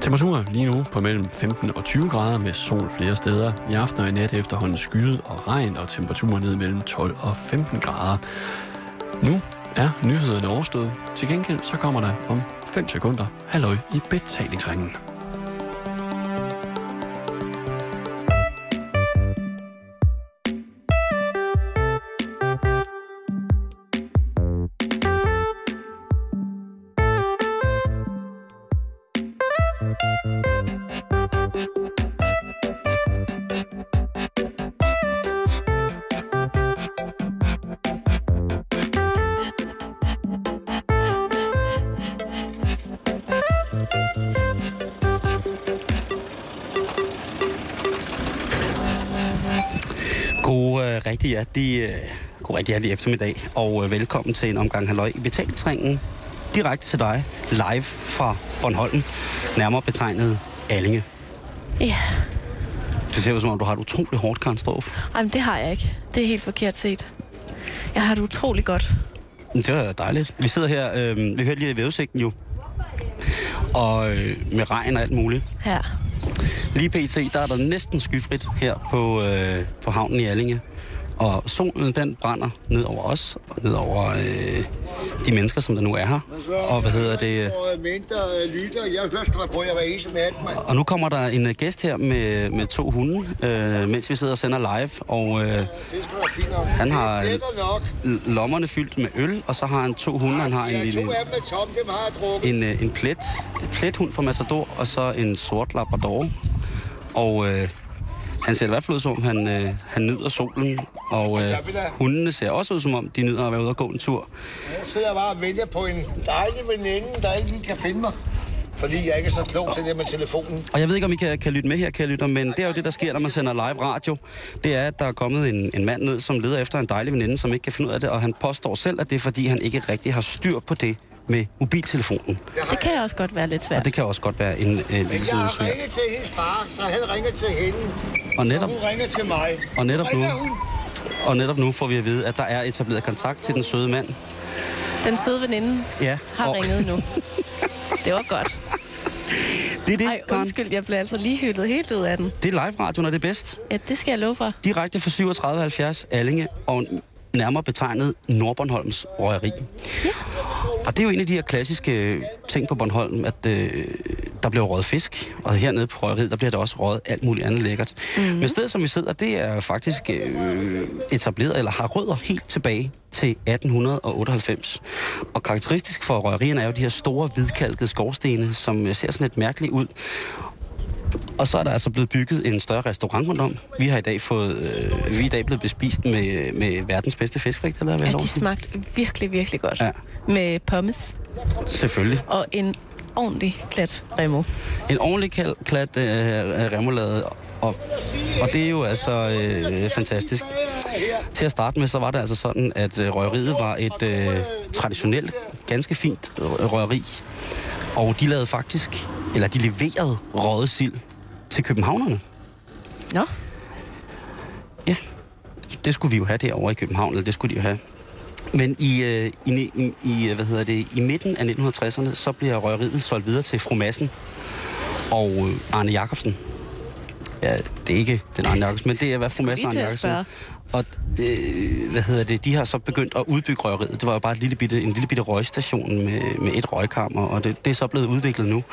Temperaturer lige nu på mellem 15 og 20 grader med sol flere steder. I aften og i nat efterhånden skyet og regn og temperaturer ned mellem 12 og 15 grader. Nu er nyhederne overstået. Til gengæld så kommer der om 5 sekunder halløj i betalingsringen. Øh, god rigtig hjertelig eftermiddag, og øh, velkommen til en omgang halløj i betalingsringen. Direkte til dig, live fra Bornholm, nærmere betegnet Allinge. Ja, Det ser ud som om, du har et utroligt hårdt Karnstrup. Men det har jeg ikke. Det er helt forkert set. Jeg har det utrolig godt. Det er dejligt. Vi sidder her, øh, vi hørte lige i vævesigten jo, og øh, med regn og alt muligt. Her. Lige pt, der er der næsten skyfrit her på, øh, på havnen i Allinge. Og solen, den brænder ned over os, og ned over øh, de mennesker, som der nu er her. Og hvad hedder det? mindre øh, lytter. Jeg da på jer hver eneste nat. Og nu kommer der en øh, gæst her med, med to hunde, øh, mens vi sidder og sender live. Og øh, han har øh, er lommerne fyldt med øl, og så har han to hunde. Han har en lille en, øh, en plet, plethund fra Matador, og så en sort labrador. Og øh, han ser i hvert fald ud som om, han, øh, han nyder solen. Og øh, hundene ser også ud som om, de nyder at være ude og gå en tur. Jeg sidder bare og venter på en dejlig veninde, der ikke lige kan finde mig. Fordi jeg ikke er så klog til det med telefonen. Og jeg ved ikke, om I kan, kan lytte med her, kan lytte, men det er jo det, der sker, når man sender live radio. Det er, at der er kommet en, en mand ned, som leder efter en dejlig veninde, som ikke kan finde ud af det, og han påstår selv, at det er, fordi han ikke rigtig har styr på det med mobiltelefonen. Det kan også godt være lidt Og svært. det kan også godt være en, en lille Men jeg har ringet til hendes far, så han ringer til hende. Og netop, Så hun ringer til mig. Og netop nu- hun? Og netop nu får vi at vide, at der er etableret kontakt til den søde mand. Den søde veninde Ja, har og ringet nu. Det var godt. det er det, Ej, undskyld, jeg blev altså lige hyldet helt ud af den. Det er live radio, når det er bedst. Ja, det skal jeg love for. Direkte fra 3770 Allinge og nærmere betegnet Nordbornholms Røgeri. Ja. Og det er jo en af de her klassiske ting på Bornholm, at øh, der bliver røget fisk, og hernede på røgeriet, der bliver der også røget alt muligt andet lækkert. Mm-hmm. Men stedet, som vi sidder, det er faktisk øh, etableret, eller har rødder helt tilbage til 1898. Og karakteristisk for røgerierne er jo de her store, hvidkalkede skorstene, som øh, ser sådan lidt mærkeligt ud. Og så er der altså blevet bygget en større restaurant rundt om. Vi har i dag fået, øh, vi er i dag blevet bespist med, med verdens bedste fiskfrik, eller hvad Ja, de det? smagte virkelig, virkelig godt. Ja. Med pommes Selvfølgelig. og en ordentlig klat remo. En ordentlig klat øh, remoulade, og, og det er jo altså øh, fantastisk. Til at starte med, så var det altså sådan, at øh, røgeriet var et øh, traditionelt, ganske fint rø- røgeri. Og de lavede faktisk, eller de leverede røget sild til københavnerne. Nå, Ja, det skulle vi jo have derovre i København, eller det skulle de jo have. Men i, øh, i, i, i, hvad hedder det, i midten af 1960'erne, så bliver røgeriet solgt videre til fru Madsen og øh, Arne Jacobsen. Ja, det er ikke den Arne Jacobsen, men det er hvad fru Madsen og Arne Jacobsen. Og øh, hvad hedder det, de har så begyndt at udbygge røgeriet. Det var jo bare et lille bitte, en lille bitte røgstation med, med et røgkammer, og det, det er så blevet udviklet nu.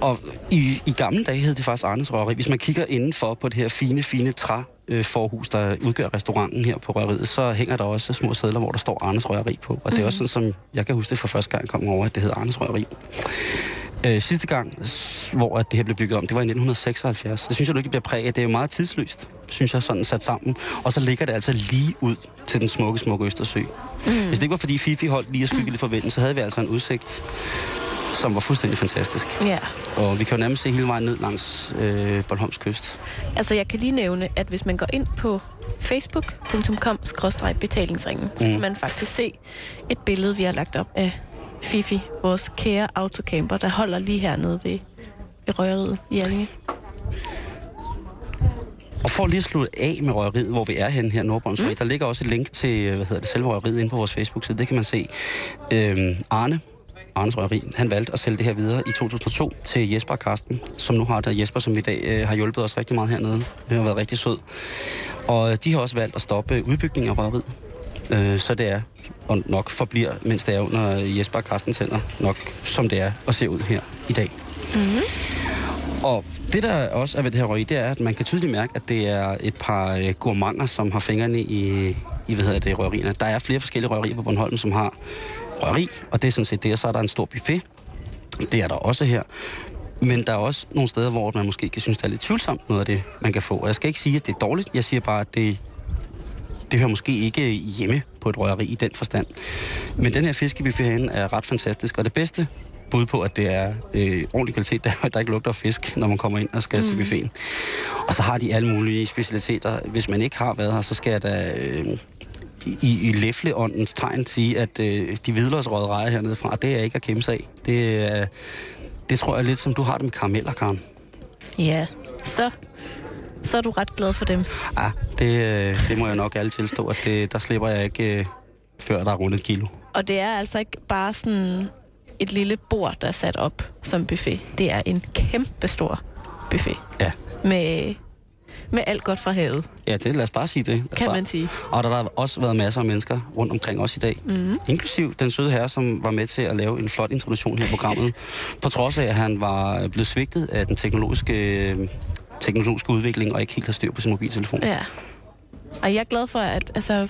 Og i, i gamle dage hed det faktisk Arnes Røgeri. Hvis man kigger indenfor på det her fine, fine træ øh, forhus, der udgør restauranten her på røgeriet, så hænger der også små sædler, hvor der står Arnes Røgeri på. Og det er også sådan, som jeg kan huske det fra første gang, jeg kom over, at det hed Arnes Røgeri. Øh, sidste gang, hvor at det her blev bygget om, det var i 1976. Det synes jeg nu ikke bliver præget. Det er jo meget tidsløst, synes jeg, sådan sat sammen. Og så ligger det altså lige ud til den smukke, smukke Østersø. Mm. Hvis det ikke var fordi Fifi holdt lige at skygge lidt for vinden, så havde vi altså en udsigt, som var fuldstændig fantastisk. ja. Og vi kan jo nærmest se hele vejen ned langs øh, Bornholms kyst. Altså, jeg kan lige nævne, at hvis man går ind på facebook.com-betalingsringen, så Mm. kan man faktisk se et billede, vi har lagt op af Fifi, vores kære autocamper, der holder lige hernede ved, ved røgeriet i Allinge. Og for lige at slutte af med røgeriet, hvor vi er henne her i Nordborns mm. der ligger også et link til hvad hedder det, selve røgeriet inde på vores Facebook-side. Det kan man se. Øhm, Arne, Arnes Røgeri, han valgte at sælge det her videre i 2002 til Jesper og Karsten, som nu har der Jesper, som i dag øh, har hjulpet os rigtig meget hernede. Det har været rigtig sød. Og øh, de har også valgt at stoppe udbygningen af røgeriet. Øh, så det er, og nok forbliver, mens det er under Jesper og Karstens hænder, nok som det er og ser ud her i dag. Og det, der også er ved det her røg, det er, at man kan tydeligt mærke, at det er et par øh, gourmander, som har fingrene i, i hvad hedder det, røgerierne. Der er flere forskellige røgerier på Bornholm, som har røgeri, og det er sådan set det. Og så er der en stor buffet. Det er der også her. Men der er også nogle steder, hvor man måske kan synes, det er lidt tvivlsomt noget af det, man kan få. Og jeg skal ikke sige, at det er dårligt. Jeg siger bare, at det, det hører måske ikke hjemme på et røgeri i den forstand. Men den her fiskebuffet herinde er ret fantastisk. Og det bedste bud på, at det er øh, ordentlig kvalitet, der, er, der ikke lugter af fisk, når man kommer ind og skal mm. til buffeten. Og så har de alle mulige specialiteter. Hvis man ikke har været her, så skal jeg da øh, i, i læfleåndens tegn sige, at øh, de hvidløsrøde rejer hernede fra, det er ikke at kæmpe sig af. Det, er, det tror jeg lidt som du har det med karameller, Karen. Ja, så, så er du ret glad for dem. Ja, det, øh, det må jeg nok alle tilstå, at det, der slipper jeg ikke, øh, før der er rundet et kilo. Og det er altså ikke bare sådan et lille bord, der er sat op som buffet. Det er en kæmpe stor buffet Ja. med, med alt godt fra havet, Ja, det lad os bare sige det. Lad kan bare. man sige. Og der har også været masser af mennesker rundt omkring os i dag. Mm. Inklusiv den søde herre, som var med til at lave en flot introduktion her i programmet. på trods af, at han var blevet svigtet af den teknologiske, teknologiske udvikling, og ikke helt har styr på sin mobiltelefon. Ja. Og jeg er glad for, at, altså,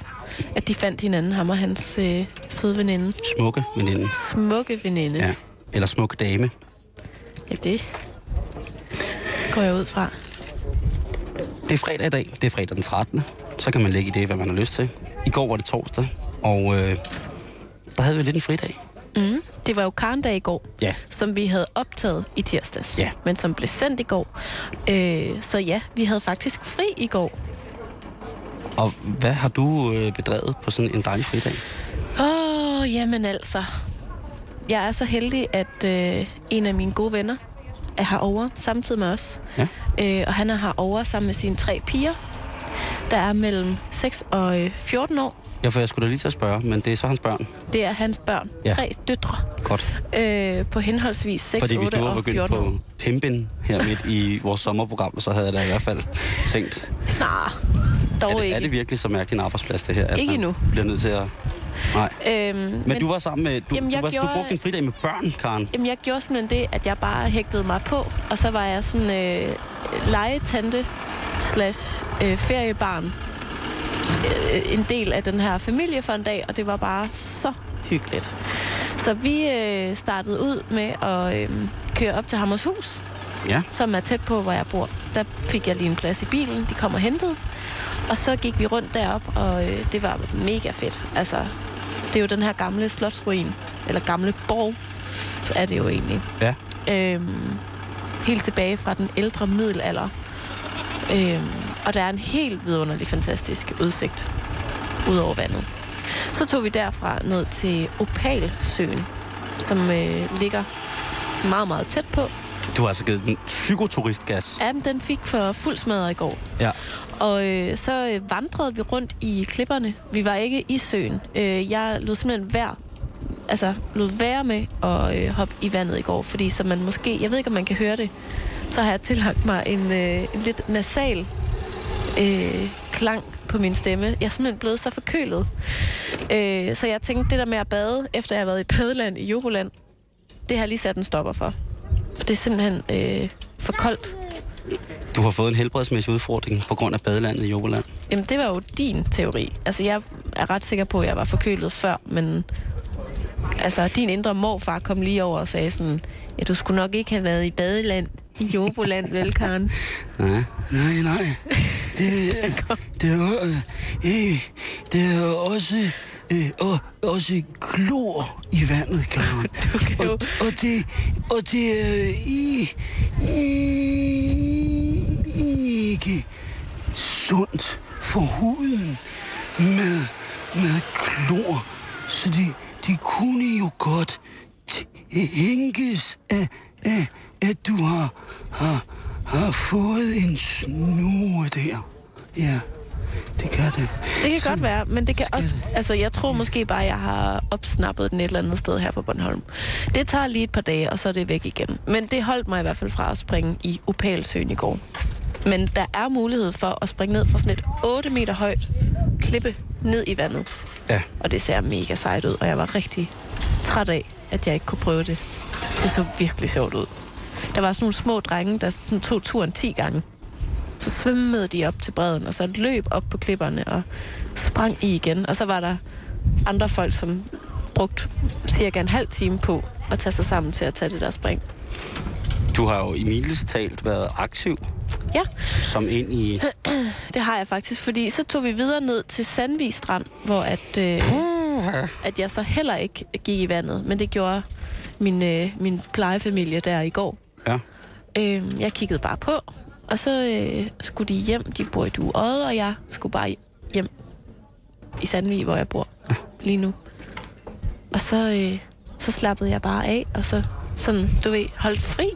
at de fandt hinanden, ham og hans øh, søde veninde. Smukke veninde. Smukke veninde. Ja. Eller smukke dame. ja, det går jeg ud fra. Det er fredag i dag. Det er fredag den 13. Så kan man lægge i det, hvad man har lyst til. I går var det torsdag, og øh, der havde vi lidt en fridag. Mm. Det var jo Karndag i går, Ja. som vi havde optaget i tirsdags, Ja. men som blev sendt i går. Øh, så ja, vi havde faktisk fri i går. Og hvad har du øh, bedrevet på sådan en dejlig fridag? Åh, oh, jamen altså. Jeg er så heldig, at øh, en af mine gode venner er herovre samtidig med os. Ja. Øh, og han er herovre sammen med sine tre piger, der er mellem 6 og øh, 14 år. Ja, for jeg skulle da lige til at spørge, men det er så hans børn. Det er hans børn. Ja. Tre døtre Godt. øh, på henholdsvis 6, Fordi hvis 8 du var og begyndt 14 år. på pimpin her midt i vores sommerprogram, så havde jeg da i hvert fald tænkt, Nej, dog er det, ikke. er det virkelig så mærkelig en arbejdsplads, det her? At Ikke endnu. bliver nødt til at... Nej. Øhm, Men, men du var sammen med... Du, Jamen, du, var, du gjorde- brugte en fridag med børn, Karen. Jamen, jeg gjorde simpelthen det, at jeg bare hægtede mig på, og så var jeg sådan øh, legetante slash øh, feriebarn. Øh, en del af den her familie for en dag, og det var bare så hyggeligt. Så vi øh, startede ud med at øh, køre op til Hammershus, Ja. som er tæt på, hvor jeg bor. Der fik jeg lige en plads i bilen. De kom og hentede. Og så gik vi rundt derop, og øh, det var mega fedt. Altså, det er jo den her gamle slotsruin, eller gamle borg, er det jo egentlig. Ja. Øhm, helt tilbage fra den ældre middelalder. Øhm, og der er en helt vidunderlig, fantastisk udsigt ud over vandet. Så tog vi derfra ned til Opalsøen, som øh, ligger meget, meget tæt på. Du har altså givet den psykoturistgas. Ja, den fik for fuld smadret i går. Ja. Og øh, så øh, vandrede vi rundt i klipperne. Vi var ikke i søen. Øh, jeg lod simpelthen være, altså lod være med at øh, hoppe i vandet i går, fordi så man måske, jeg ved ikke om man kan høre det, så har jeg tillagt mig en, øh, en lidt nasal øh, klang på min stemme. Jeg er simpelthen blevet så forkølet. Øh, så jeg tænkte, det der med at bade, efter jeg har været i badeland i Joboland, det har jeg lige sat en stopper for. For det er simpelthen øh, for koldt. Du har fået en helbredsmæssig udfordring på grund af badelandet i Joboland. Jamen, det var jo din teori. Altså, jeg er ret sikker på, at jeg var forkølet før, men... Altså, din indre morfar kom lige over og sagde sådan, ja, du skulle nok ikke have været i badeland i Joboland, vel, Karen? Nej, nej, nej. Det, det er, øh, det er også, øh, og, også klor i vandet, Karen. Jo... Og, og, det, og det er i, i, ikke sundt for huden med, med klor. Så det, det kunne jo godt tænkes, at, at, at du har, har, har fået en snue der. Ja, det kan det. Det kan godt være, men det kan også... Altså, jeg tror måske bare, jeg har opsnappet den et eller andet sted her på Bornholm. Det tager lige et par dage, og så er det væk igen. Men det holdt mig i hvert fald fra at springe i Opalsøen i går. Men der er mulighed for at springe ned fra sådan et 8 meter højt klippe ned i vandet. Ja. Og det ser mega sejt ud, og jeg var rigtig træt af, at jeg ikke kunne prøve det. Det så virkelig sjovt ud. Der var sådan nogle små drenge, der sådan tog turen 10 gange. Så svømmede de op til bredden, og så løb op på klipperne og sprang i igen. Og så var der andre folk, som brugte cirka en halv time på at tage sig sammen til at tage det der spring. Du har jo i Miles talt været aktiv Ja, som ind i... det har jeg faktisk, fordi så tog vi videre ned til Sandvig Strand, hvor at, øh, at jeg så heller ikke gik i vandet, men det gjorde min, øh, min plejefamilie der i går. Ja. Øh, jeg kiggede bare på, og så øh, skulle de hjem. De bor i Dueodde, og jeg skulle bare hjem i Sandvig, hvor jeg bor lige nu. Og så, øh, så slappede jeg bare af, og så sådan, du ved, holdt fri.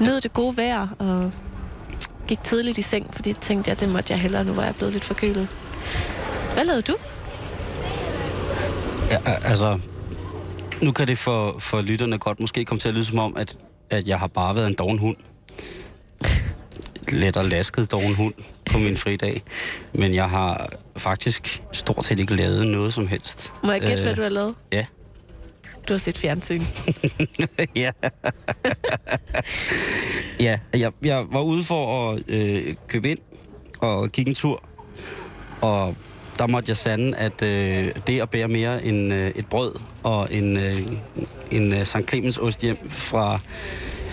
Nød det gode vejr, og gik tidligt i seng, fordi tænkte jeg, det måtte jeg hellere, nu var jeg blevet lidt forkølet. Hvad lavede du? Ja, altså, nu kan det for, for lytterne godt måske komme til at lyde som om, at, at jeg har bare været en doven hund. Let og lasket doven hund på min fridag. Men jeg har faktisk stort set ikke lavet noget som helst. Må jeg gætte, Øh, hvad du har lavet? Ja. Du har set fjernsyn. ja. ja, jeg, jeg var ude for at øh, købe ind og kigge en tur. Og der måtte jeg sande, at øh, det at bære mere end øh, et brød og en, øh, en øh, St. Clemens ost hjem fra,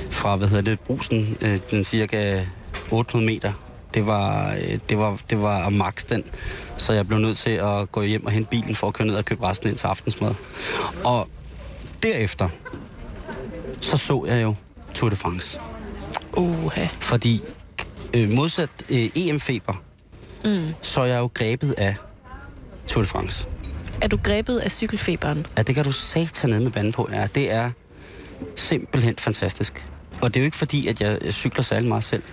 fra hvad hedder det, brusen, øh, den cirka 800 meter, det var, øh, det var, det var max den. Så jeg blev nødt til at gå hjem og hente bilen for at køre ned og købe resten ind til aftensmad. Og derefter, så så jeg jo Tour de France. Uha. Fordi øh, modsat øh, EM-feber, mm. så er jeg jo grebet af Tour de France. Er du grebet af cykelfeberen? Ja, det kan du satan ned med banden på. Ja, det er simpelthen fantastisk. Og det er jo ikke fordi, at jeg cykler særlig meget selv.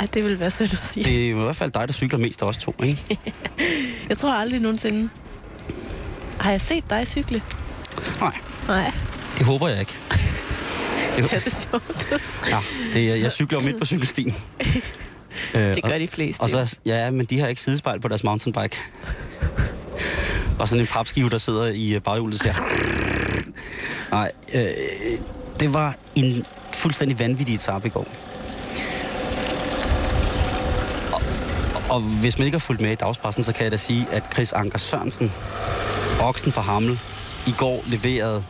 Ej, det vil være synd at sige. Det er i hvert fald dig, der cykler mest af os to, ikke? Jeg tror aldrig nogensinde... Har jeg set dig cykle? Nej, Nej, det håber jeg ikke. det er det sjovt. Ja, det er, jeg cykler jo midt på cykelstien. Øh, Det gør de fleste. Og så, ja, men de har ikke sidespejl på deres mountainbike. Og sådan en papskive, der sidder i øh, baghjulet der. Nej, øh, det var en fuldstændig vanvittig etape i går. Og hvis man ikke har fulgt med i dagspressen, så kan jeg da sige, at Chris Anker Sørensen, oksen fra Hamel, i går leverede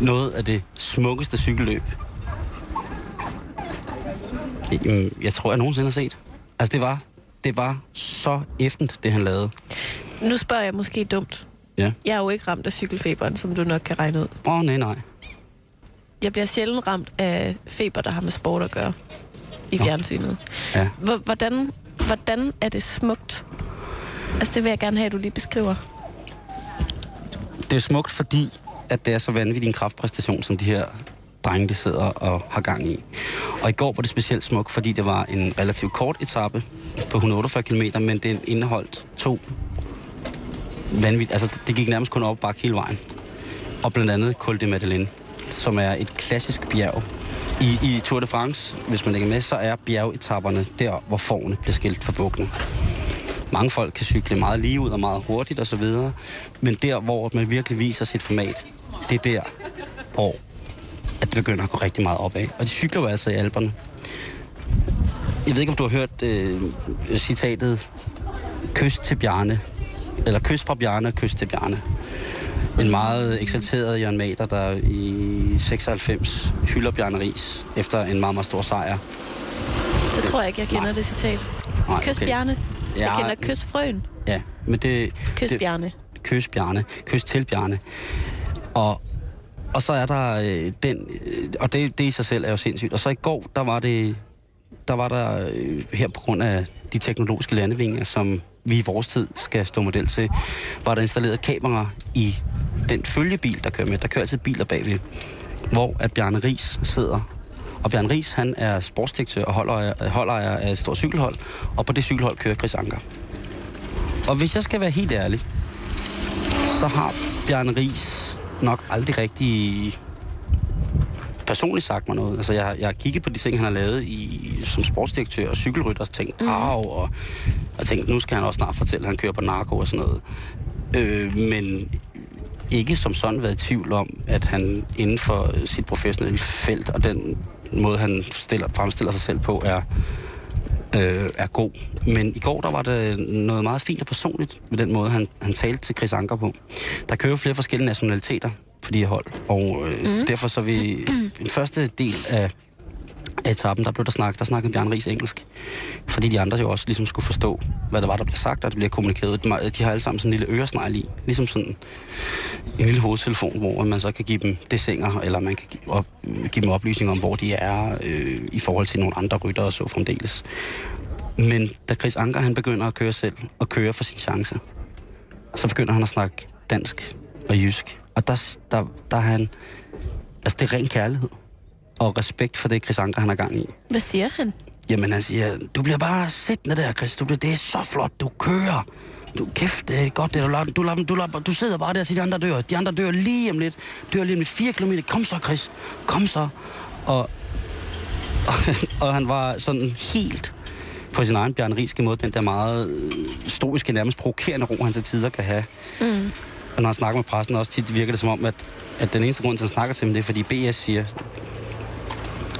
noget af det smukkeste cykelløb, jeg tror, jeg nogensinde har set. Altså, det var, det var så effent, det han lavede. Nu spørger jeg måske dumt. Ja. Jeg er jo ikke ramt af cykelfeberen, som du nok kan regne ud. Åh, oh, nej, nej. Jeg bliver sjældent ramt af feber, der har med sport at gøre i Nå. fjernsynet. Ja. Hvor- Hvordan, hvordan er det smukt? Altså, det vil jeg gerne have, at du lige beskriver. Det er smukt, fordi at det er så vanvittig en kraftpræstation, som de her drenge, de sidder og har gang i. Og i går var det specielt smukt, fordi det var en relativt kort etape på 148 km, men det indeholdt to vanvittigt. Altså, det gik nærmest kun op bakke hele vejen. Og blandt andet Col de Madeleine, som er et klassisk bjerg. I, I Tour de France, hvis man ikke er med, så er bjergetapperne der, hvor forne bliver skilt fra bukkene. Mange folk kan cykle meget lige ud og meget hurtigt og så videre, men der, hvor man virkelig viser sit format, det er der, hvor at det begynder at gå rigtig meget opad. Og de cykler jo altså i alberne. Jeg ved ikke, om du har hørt øh, citatet Kys til Bjarne. Eller kys fra Bjarne, kys til Bjarne. En meget eksalteret Jørgen Mader, der i 96 hylder Bjarne Ries efter en meget, meget stor sejr. Så tror jeg ikke, jeg kender Nej. det citat. Nej, Kys Bjarne. Jeg Ja, kender Kys Frøen. Ja, men det... Kys det, Bjarne. Kys Bjarne. Kys til Bjarne. Og, og så er der øh, den... Øh, og det, det i sig selv er jo sindssygt. Og så i går, der var det... Der var der øh, her på grund af de teknologiske landevinger, som vi i vores tid skal stå model til, var der installeret kamera i den følgebil, der kører med. Der kører altid biler bagved, hvor at Bjarne Ries sidder Og Bjørn Ries, han er sportsdirektør og holdejer, holdejer af et stort cykelhold, og på det cykelhold kører Chris Anker. Og hvis jeg skal være helt ærlig, så har Bjørn Ries nok aldrig rigtig personligt sagt mig noget. Altså, jeg, jeg har kigget på de ting, han har lavet i, som sportsdirektør og cykelrytter, og tænkt, mm. og, og tænkt, nu skal han også snart fortælle, at han kører på narko og sådan noget. Øh, men ikke som sådan været i tvivl om, at han inden for sit professionelle felt og den måde, han stiller, fremstiller sig selv på, er, øh, er god. Men i går, der var det noget meget fint og personligt med den måde, han, han talte til Chris Anker på. Der kører flere forskellige nationaliteter på de her hold, og øh, mm. derfor så vi den første del af af etappen, der blev der snakket, der snakkede Bjørn Ries engelsk. Fordi de andre jo også ligesom skulle forstå, hvad der var, der blev sagt, og det bliver kommunikeret. De har alle sammen sådan en lille øresnegl i. Ligesom sådan en lille hovedtelefon, hvor man så kan give dem desinger, eller man kan give, op, give dem oplysninger om, hvor de er øh, i forhold til nogle andre rytter og så fremdeles. Men da Chris Anker han begynder at køre selv, og køre for sin chance, så begynder han at snakke dansk og jysk. Og der, der, der er han... Altså, det er ren kærlighed og respekt for det, Chris Anker han har gang i. Hvad siger han? Jamen, han siger, du bliver bare siddende der, Chris. Du bliver, det er så flot, du kører. Du, kæft, det er godt, det du lader, du, lader, du, lader, du sidder bare der og siger, de andre dør. De andre dør lige om lidt. Dør lige om lidt. 4 km. Kom så, Chris. Kom så. Og, og, og han var sådan helt på sin egen Bjørn Rieske måde, den der meget stoiske, nærmest provokerende ro, han til tider kan have. Mm. Og når han snakker med pressen, også tit virker det som om, at, at den eneste grund til, at han snakker til dem, det er, fordi BS siger,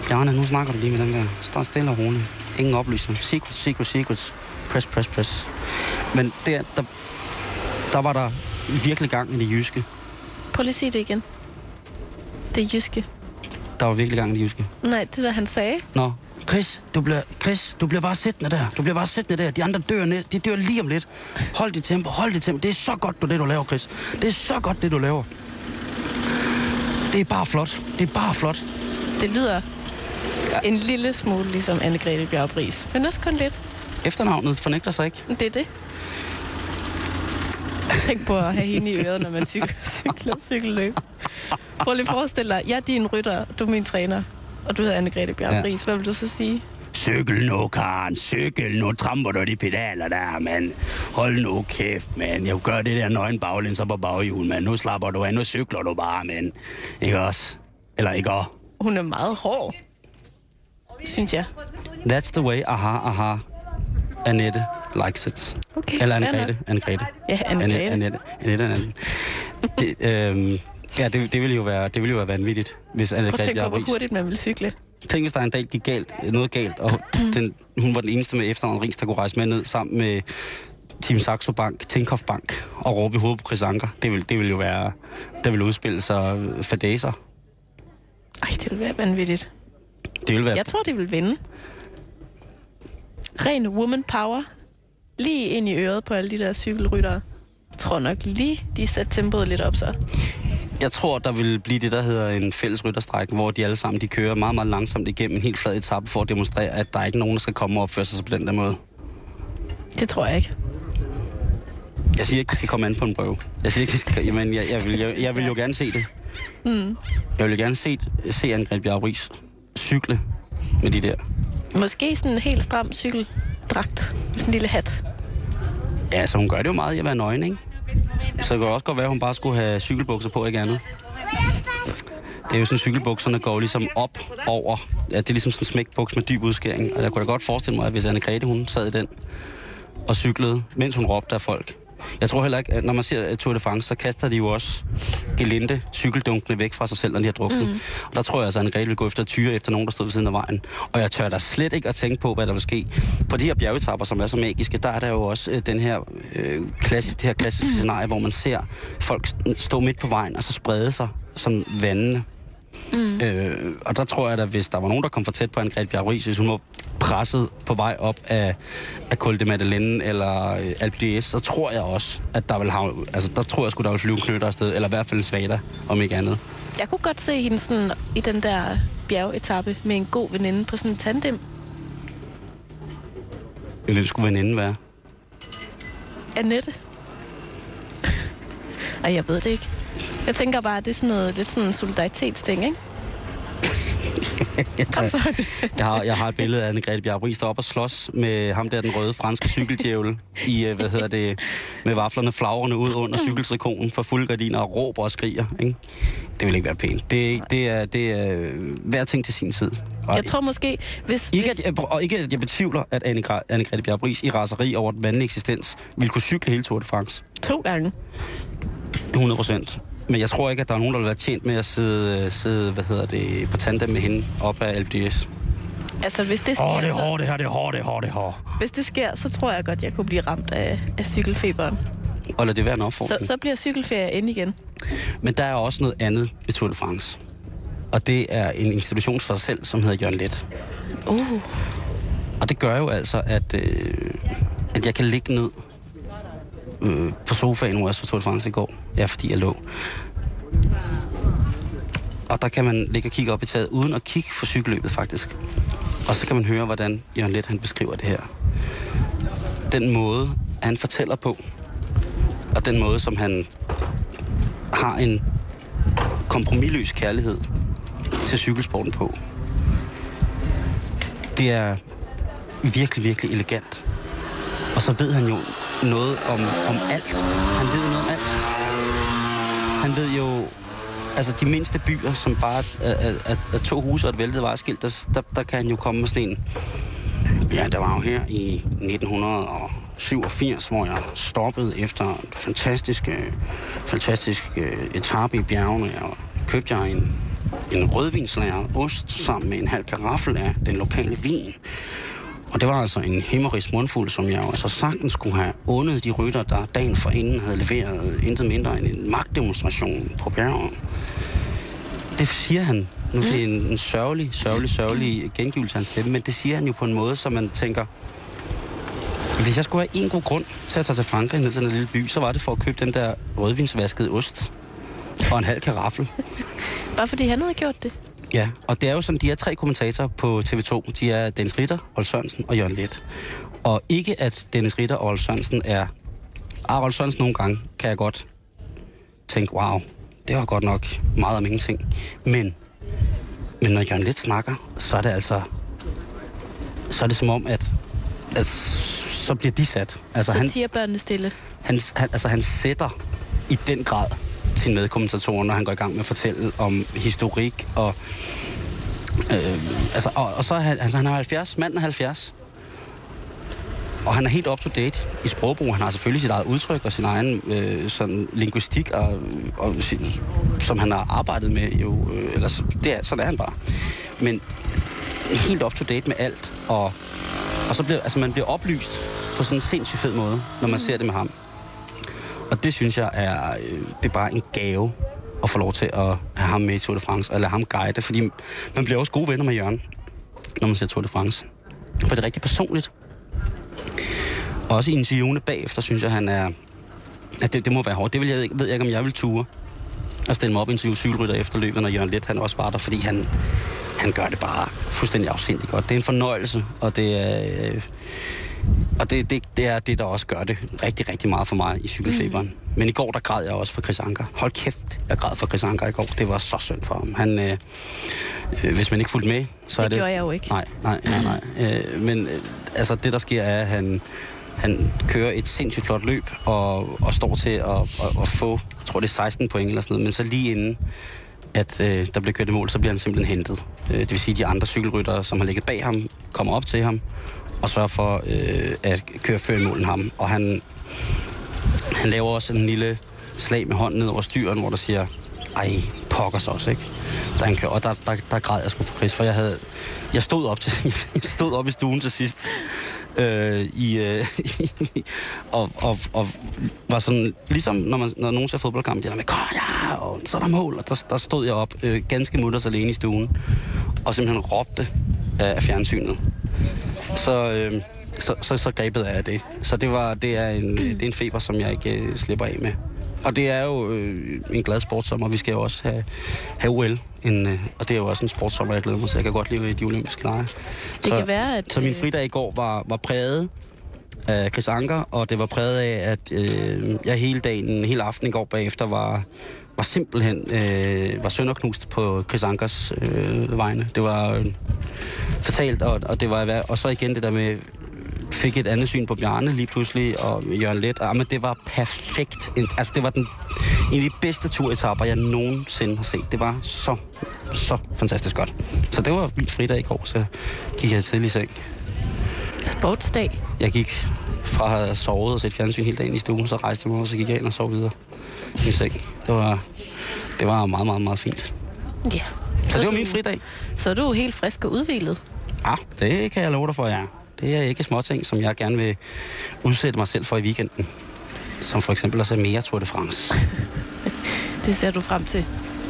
Bjarne, nu snakker du lige med den der. Stå stille og roligt. Ingen oplysning. Secrets, secrets, secrets. Press, press, press. Men der, der, der var der virkelig gang i det jyske. Prøv lige at sige det igen. Det jyske. Der var virkelig gang i det jyske. Nej, det der han sagde. Nå, Chris, du bliver, Chris, du bliver bare siddende der. Du bliver bare siddende der. De andre dør ned. De dør lige om lidt. Hold dit tempo, hold dit tempo. Det er så godt, du, det du laver, Chris. Det er så godt, det du laver. Det er bare flot. Det er bare flot. Det lyder ja. en lille smule ligesom Anne-Grethe Bjørn Men også kun lidt. Efternavnet fornægter sig ikke. Det er det. Tænk på at have hende i øret, når man cykler, cykler cykelløb. Prøv lige at forestille dig, jeg er din rytter, du er min træner, og du hedder Anne-Grethe Bjørn ja. Hvad vil du så sige? Cykel nu, Karen. Cykel nu. Tramper du de pedaler der, mand. Hold nu kæft, mand. Jeg gør det der nøgen baglæns på baghjul, mand. Nu slapper du af. Nu cykler du bare, mand. Ikke også? Eller ikke også? Hun er meget hård synes jeg. That's the way, aha, aha. Annette likes it. Okay, Eller Anne-Grethe. Anne-Grethe. Ja, Anne-Grethe. Annette. Annette. Annette. Det, øhm, ja, det, det, ville jo være, det ville jo være vanvittigt, hvis Anne-Grethe Prøv at tænke på, hvor hurtigt man vil cykle. Tænk, hvis der en dag gik galt, noget galt, og den, hun var den eneste med efternavnet Rings, der kunne rejse med ned sammen med Team Saxo Bank, Tinkoff Bank og råbe i hovedet på Chris Anker. Det vil, det vil jo være, det vil udspille sig fadaser. Ej, det vil være vanvittigt. Det vil være... Jeg tror, det vil vinde. Ren woman power. Lige ind i øret på alle de der cykelryttere. Jeg tror nok lige, de satte tempoet lidt op så. Jeg tror, der vil blive det, der hedder en fælles rytterstræk, hvor de alle sammen de kører meget, meget langsomt igennem en helt flad etape for at demonstrere, at der er ikke nogen, der skal komme og opføre sig på den der måde. Det tror jeg ikke. Jeg siger ikke, at skal komme an på en prøve. Jeg siger ikke, at skal... Jamen, jeg, jeg, vil, jeg, jeg vil jo gerne se det. Mm. Jeg vil gerne se, se Angreb Bjerg Ries cykle med de der. Måske sådan en helt stram cykeldragt. Sådan en lille hat. Ja, så hun gør det jo meget i at være nøgen, ikke? Så det kan også godt være, at hun bare skulle have cykelbukser på, ikke andet. Det er jo sådan, cykelbukserne går ligesom op over. Ja, det er ligesom sådan en smækbuks med dyb udskæring. Og jeg kunne da godt forestille mig, at hvis Anne Grete, hun sad i den og cyklede, mens hun råbte af folk, jeg tror heller ikke, at når man ser Tour de France, så kaster de jo også gelinde cykeldunkene væk fra sig selv, når de har druknet. Mm. Og der tror jeg altså, at Anne vil gå efter tyre efter nogen, der stod ved siden af vejen. Og jeg tør da slet ikke at tænke på, hvad der vil ske. På de her bjergetapper, som er så magiske, der er der jo også øh, den her, øh, klasse, det her klassiske mm. scenarie, hvor man ser folk stå midt på vejen og så sprede sig som vandene Mm. Øh, og der tror jeg at hvis der var nogen, der kom for tæt på Anne-Grethe Bjerg hvis hun var presset på vej op af, af Col de Madeleine eller øh, Alpe så tror jeg også, at der vil have, altså der tror jeg sgu, der vil flyve knytter afsted, eller i hvert fald en svada, om ikke andet. Jeg kunne godt se hende sådan i den der bjergetappe med en god veninde på sådan en tandem. Hvem skulle veninden være? Annette. Ej, jeg ved det ikke. Jeg tænker bare, at det er sådan noget, lidt sådan en solidaritetsting, ikke? Kom så. Jeg har, jeg har et billede af Anne-Grethe Bjarup Ries, der op og slås med ham der, den røde franske cykeldjævel, i, øh, hvad hedder det, med vaflerne flagrende ud under cykeltrikonen for fuld gardiner og råber og skriger. Ikke? Det vil ikke være pænt. Det, det, er, det er øh, hver ting til sin tid. Og Jeg tror måske, hvis... ikke, at, jeg- og ikke at jeg betvivler, at Anne-Grethe Anne Bjarup Ries i raseri over den mandlige eksistens ville kunne cykle hele Tour de France. to gange. 100 procent. Men jeg tror ikke, at der er nogen, der vil være tjent med at sidde, sidde hvad hedder det, på tandem med hende op af LDS. Altså, hvis det, sker, Åh, oh, det er så, hårdt, det her, det er hårdt, det er hårdt, det er hårdt. hvis det sker, så tror jeg godt, jeg kunne blive ramt af, af cykelfeberen. Og lad det være en Så, opfordring. så bliver cykelferie ind igen. Men der er også noget andet ved Tour de France. Og det er en institution for sig selv, som hedder Jørgen Let. Uh, Og det gør jo altså, at, øh, at jeg kan ligge ned øh, på sofaen, hvor jeg så Tour de France i går. Ja, fordi jeg lå. Og der kan man ligge og kigge op i taget, uden at kigge på cykelløbet faktisk. Og så kan man høre, hvordan Jørgen Let han beskriver det her. Den måde, han fortæller på, og den måde, som han har en kompromilløs kærlighed til cykelsporten på. Det er virkelig, virkelig elegant. Og så ved han jo noget om, om alt. Han ved noget om alt. Han ved jo, altså de mindste byer, som bare er, er, er, er to huse og et væltet vejskilt, der, der, der kan han jo komme med sådan en. Ja, der var jo her i 1987, hvor jeg stoppede efter en fantastisk, øh, fantastisk øh, etape i bjergene. Og købte jeg en, en rødvinslæret ost sammen med en halv karaffel af den lokale vin. Og det var altså en himmerigs mundfuld, som jeg altså sagtens skulle have undet de rytter, der dagen forinden havde leveret intet mindre end en magtdemonstration på bjerget. Det siger han. Nu det er en, en sørgelig, sørgelig, sørgelig gengivelse af hans stemme, men det siger han jo på en måde, som man tænker, hvis jeg skulle have en god grund til at tage til Frankrig ned til den lille by, så var det for at købe den der rødvinsvaskede ost og en halv karaffel. bare fordi han havde gjort det. Ja, og det er jo sådan, de er tre kommentatorer på TV2. De er Dennis Ritter, Rolf Sørensen og Jørgen Let. Og ikke at Dennis Ritter og Rolf Sørensen er... Ah, Rolf Sørensen nogle gange kan jeg godt tænke, wow, det var godt nok meget om ingenting. Men, men når Jørgen Let snakker, så er det altså... Så er det som om, at, at så bliver de sat. Altså, Så han, tiger børnene stille. han, han, altså, han sætter i den grad sine medkommentatorer, når han går i gang med at fortælle om historik og... Øh, altså, og, og så er han, altså, han er 70, manden er 70. Og han er helt up to date i sprogbrug. Han har selvfølgelig sit eget udtryk og sin egen øh, sådan, linguistik, og, og, sin, som han har arbejdet med. Jo, øh, eller, det er, sådan er han bare. Men helt up to date med alt. Og, og så bliver altså, man bliver oplyst på sådan en sindssygt fed måde, når man ser det med ham. Og det synes jeg er, øh, det er bare en gave at få lov til at have ham med i Tour de France, og lade ham guide, fordi man bliver også gode venner med Jørgen, når man ser Tour de France. For det er rigtig personligt. Og også i interviewene bagefter, synes jeg, han er... At det, det må være hårdt. Det vil jeg, ved jeg ikke, om jeg vil ture. og stille mig op i interview cykelrytter efter løbet, når Jørgen Let, han også var der, fordi han, han gør det bare fuldstændig afsindigt godt. Det er en fornøjelse, og det er... Øh, og det, det, det er det, der også gør det rigtig, rigtig meget for mig i cykelfeberen. Mm. Men i går, der græd jeg også for Chris Anker. Hold kæft, jeg græd for Chris Anker i går. Det var så synd for ham. Han, øh, øh, hvis man ikke fulgte med, så Det er det... gjorde jeg jo ikke. Nej, nej, nej, nej. Øh, men øh, altså, det, der sker, er, at han, han kører et sindssygt flot løb, og, og står til at, at, at få, jeg tror det er 16 point eller sådan noget, men så lige inden, at øh, der bliver kørt i mål, så bliver han simpelthen hentet. Øh, det vil sige, at de andre cykelryttere, som har ligget bag ham, kommer op til ham, og sørger for øh, at køre før i mål end ham. Og han, han laver også en lille slag med hånden ned over styren, hvor der siger, ej, pokkers også, ikke? Da han kører. Og der, der, der græd jeg sgu for Chris, for jeg havde... Jeg stod op, til, jeg stod op i stuen til sidst. Øh, i, øh, og, og, og, var sådan, ligesom når, man, når nogen ser fodboldkamp, de der med, kom ja, og så er der mål. Og der, der stod jeg op øh, ganske mutters alene i stuen, og simpelthen råbte øh, af fjernsynet. Så, øh, så, så, så grebet af det. Så det, var, det, er en, det er en feber, som jeg ikke øh, slipper af med. Og det er jo øh, en glad sportsommer. Vi skal jo også have, have OL. En, øh, og det er jo også en sportsommer, jeg glæder mig til. Jeg kan godt lide de olympiske lege. Det så, kan være, at... Så min øh, fridag i går var, var præget af Chris Anker, og det var præget af, at øh, jeg hele dagen, hele aften i går bagefter var, var simpelthen øh, var sønderknust på Chris Ankers øh, vegne. Det var øh, fatalt, og, og, det var, og så igen det der med, fik et andet syn på Bjarne lige pludselig, og Jørgen Let. Og, men det var perfekt. Altså, det var den, en af de bedste turetapper, jeg nogensinde har set. Det var så, så fantastisk godt. Så det var min fridag i går, så gik jeg tidlig i seng. Sportsdag. Jeg gik fra at have sovet og set fjernsyn hele dagen i stuen, så rejste jeg mig, og så gik jeg ind og sov videre i seng. Det var, det var meget, meget, meget fint. Ja. Så det var du, min fridag. Så er du helt frisk og udvilet. Ja, det kan jeg love dig for, ja. Det er ikke småting, som jeg gerne vil udsætte mig selv for i weekenden. Som for eksempel at se mere Tour de France. Det ser du frem til.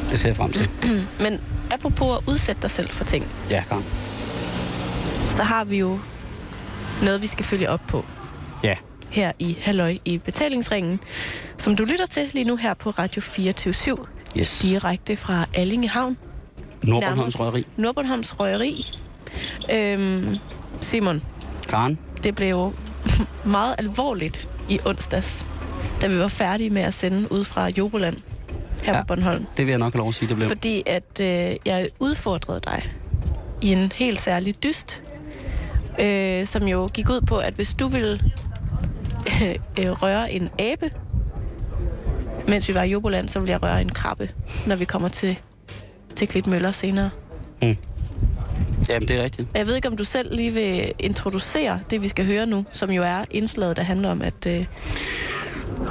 Det ser jeg frem til. Men apropos at udsætte dig selv for ting, Ja, Karen. så har vi jo noget, vi skal følge op på. Her i Halløj i betalingsringen, som du lytter til lige nu her på Radio 24 Yes. direkte fra Allingehavn, Nordbornholms Røgeri. Nordbornholms Røgeri. Øhm, Simon, Karen. det blev meget alvorligt i onsdags, da vi var færdige med at sende ud fra Joboland her. Ja. på Bornholm. Det vil jeg nok have lov at sige, det blev. Fordi at øh, jeg udfordrede dig i en helt særlig dyst, øh, som jo gik ud på, at hvis du ville øh, røre en abe, mens vi var i Joboland, så ville jeg røre en krabbe, når vi kommer til, til Klitmøller senere. Jamen, det er rigtigt. Jeg ved ikke, om du selv lige vil introducere det, vi skal høre nu, som jo er indslaget, der handler om, at... Øh,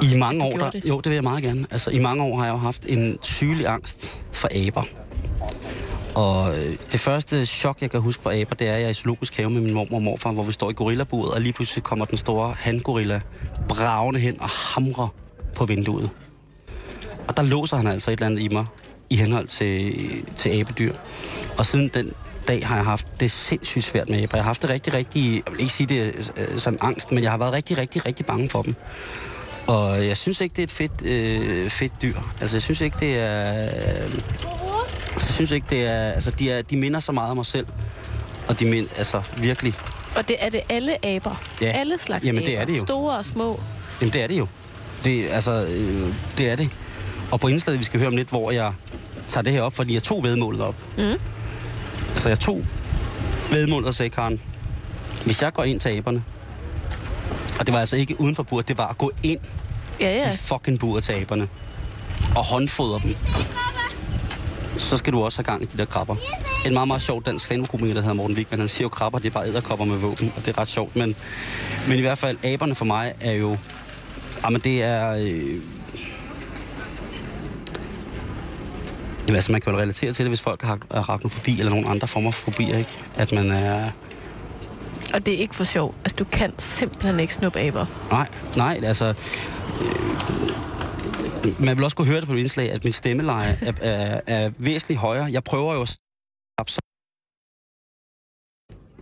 I mange år, der, det. jo, det vil jeg meget gerne. Altså, i mange år har jeg jo haft en sygelig angst for aber. Og øh, det første chok, jeg kan huske fra aber, det er, at jeg er i zoologisk have med min mormor og morfar, hvor vi står i gorillaburet, og lige pludselig kommer den store handgorilla bravende hen og hamrer på vinduet. Og der låser han altså et eller andet i mig, i henhold til, til abedyr. Og siden den dag har jeg haft det sindssygt svært med aber. Jeg har haft det rigtig, rigtig, jeg vil ikke sige det øh, sådan angst, men jeg har været rigtig, rigtig, rigtig bange for dem. Og jeg synes ikke, det er et fedt, øh, fedt dyr. Altså, jeg synes ikke, det er... Øh, jeg synes ikke, det er... Altså, de, er, de minder så meget om mig selv. Og de minder, altså, virkelig... og det er det alle aber. Ja. Alle slags Jamen, det er det jo. Store og små. Jamen, det er det jo. Det, altså, øh, det er det. Og på indslaget, vi skal høre om lidt, hvor jeg tager det her op, fordi jeg tog vedmålet op. Mm. Altså, jeg tog vedmålet og sagde, Karen, hvis jeg går ind til aberne, og det var altså ikke uden for buret, det var at gå ind Ja, ja. ja. i fucking buret til aberne og håndfodre dem. Så skal du også have gang i de der krabber. En meget, meget sjov dansk stand der hedder Morten Wigman, han siger jo krabber, det er bare æderkopper med våben, og det er ret sjovt. Men, men i hvert fald, aberne for mig er jo... Jamen, det er... Øh, Jamen, altså, man kan jo relatere til det, hvis folk har arachnofobi eller nogle andre former for fobier, ikke? At man er... Og det er ikke for sjov. Altså, du kan simpelthen ikke snuppe aber. Nej, nej, altså... Øh, man vil også kunne høre det på et indslag, at mit stemmeleje er, er, er væsentligt højere. Jeg prøver jo at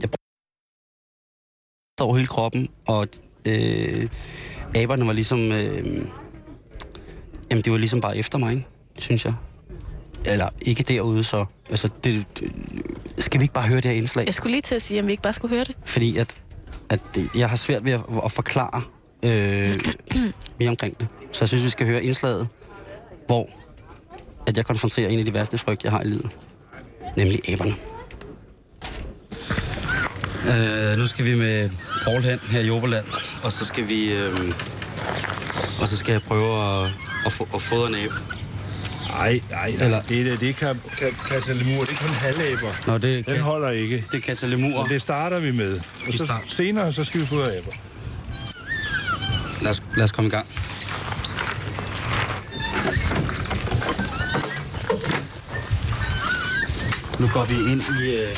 jeg prøver over hele kroppen, og øh, aberne var ligesom... Øh, jamen, det var ligesom bare efter mig, ikke? synes jeg. Eller ikke derude, så... Altså, det, det, skal vi ikke bare høre det her indslag? Jeg skulle lige til at sige, om vi ikke bare skulle høre det. Fordi at, at det- jeg har svært ved at, at forklare øh, mere omkring det. Så jeg synes, vi skal høre indslaget, hvor at jeg konfronterer en af de værste frygt, jeg har i livet. Nemlig æberne. Øh, nu skal vi med Paul hen her i Joberland, og så skal vi... Øh, og så skal jeg prøve at, at, få, at fodre en æbe. Nej, nej, Eller- det, er- det er ka, ka, katalemur, det er kun halvæber. Nå, det, Den kan, holder ikke. det er katalemur. Og det starter vi med. Og Vi så senere, så skal vi fodre aber. Lad os, komme i gang. Nu går vi ind i... Øh,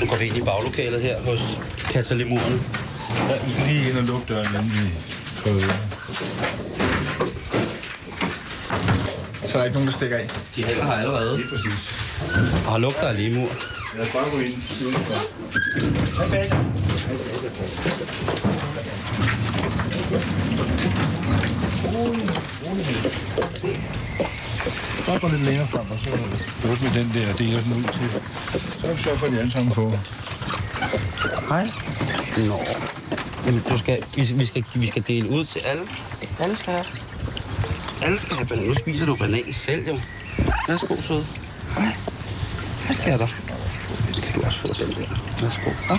nu går vi ind i baglokalet her hos katalemurerne. Ja, vi skal lige ind og lukke døren, inden vi prøver det. Så er der ikke nogen, der stikker af. De hænger her allerede Lige præcis. og har lugter af lemur. Lad os bare gå ind rolig, rolig. Så går lidt længere frem, og så åbner den der og deler den ud til. Så er vi så for de alle sammen på. Hej. Nå. Jamen, du skal, vi, vi, skal, vi skal dele ud til alle. Alle skal have. Alle skal have banan. Nu spiser du banan selv, jo. Værsgo, sød. Hej. Hvad skal der? Skal du også få den der? Værsgo. Ah.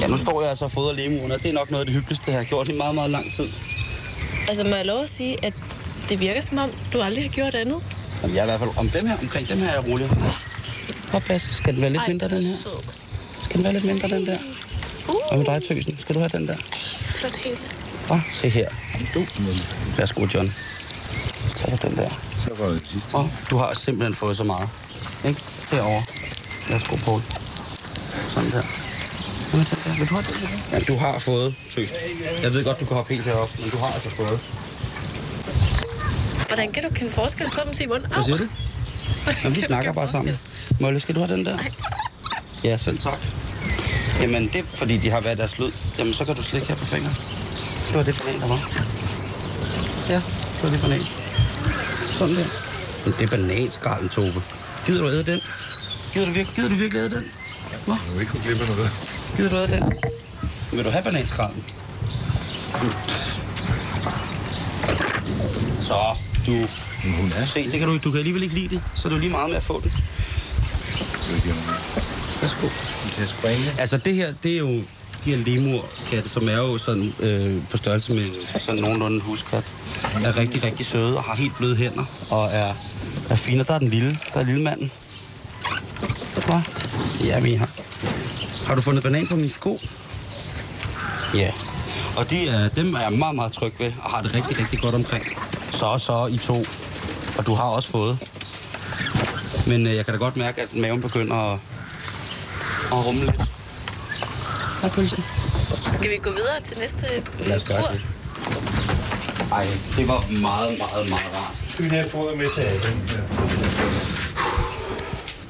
Ja, nu står jeg altså og fodrer lemuerne, og det er nok noget af det hyggeligste, jeg har gjort i meget, meget lang tid. Altså, må jeg lov at sige, at det virker som om, du aldrig har gjort andet? Jamen, jeg er i hvert fald om dem her, omkring dem her er jeg rolig. Hop, pas. Skal den være lidt mindre, den her? Skal den være lidt mindre, den der? Hvad med dig, tøsen? Skal du have den der? Flot hele. Ah, se her. Du. Værsgo, John. Tag den der. Så var det sidste. Og du har simpelthen fået så meget. Ikke? Derovre. Værsgo, Poul. Sådan der. Hvad med den der? Vil du have den der? Ja, du har fået, tøs. Jeg ved godt, du kan hoppe helt herop, men du har altså fået. Hvordan kan du kende forskel på dem, Simon? Hvad siger du? Jamen, vi snakker bare sammen. Molly, skal du have den der? Nej. Ja, selv tak. Jamen, det er fordi, de har været deres lyd. Jamen, så kan du slikke her på fingeren. Det var det banan, der var. Ja, det var det banan. Sådan der. Men det er bananskralden, Tove. Gider du æde den? Gider du, virke, gider du virkelig æde den? Nå, Du vil ikke kunne glemme noget. Gider du æde den? Vil du have bananskralden? Så, du... Men hun er. Se, det kan du, du kan alligevel ikke lide det, så er jo lige meget med at få den. Værsgo. Vi kan springe. Altså det her, det er jo de her lemurkatte, som er jo sådan øh, på størrelse med sådan nogenlunde en huskat. Er rigtig, rigtig søde og har helt bløde hænder og er, er fine. Der er den lille, der er lille manden. Hvad? Ja, vi har. Har du fundet banan på min sko? Ja. Og de er, dem er jeg meget, meget tryg ved og har det rigtig, rigtig godt omkring. Så, så, I to. Og du har også fået. Men øh, jeg kan da godt mærke, at maven begynder at, at rumle lidt. Hej, pølsen. Skal vi gå videre til næste øh, Lad os gøre det. Ej, det var meget, meget, meget rart. Skal vi have foder med til den?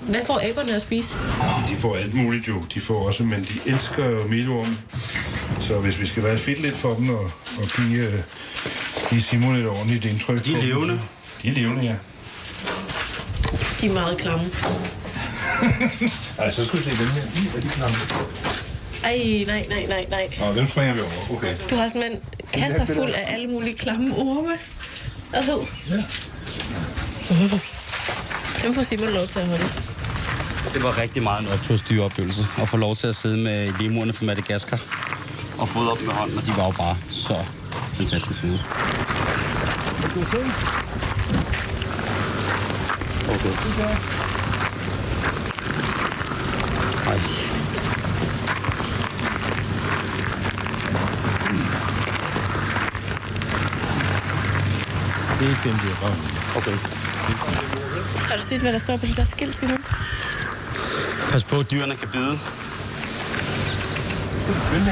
Hvad får aberne at spise? De får alt muligt jo. De får også, men de elsker jo melorm. Så hvis vi skal være fedt lidt for dem og, og give, øh, give Simon et ordentligt indtryk. De er dem, levende. så- De er levende, ja. De er meget klamme. Ej, så skal vi se den her. Ih, er de klamme. Ej, nej, nej, nej, nej. Nå, dem springer vi over. Okay. Du har simpelthen kasser fuld af alle mulige klamme orme. Hvad hed? Ja. Dem får Simon lov til at holde. Det var rigtig meget en optursdyr oplevelse at få lov til at sidde med lemurerne fra Madagaskar og fodre dem med hånden, og de var jo bare så fantastisk søde. Okay. Ej. Det er ikke den. Nå. Okay. Har du set, hvad der står på det der skilt, Simon? Pas på, at dyrene kan bide.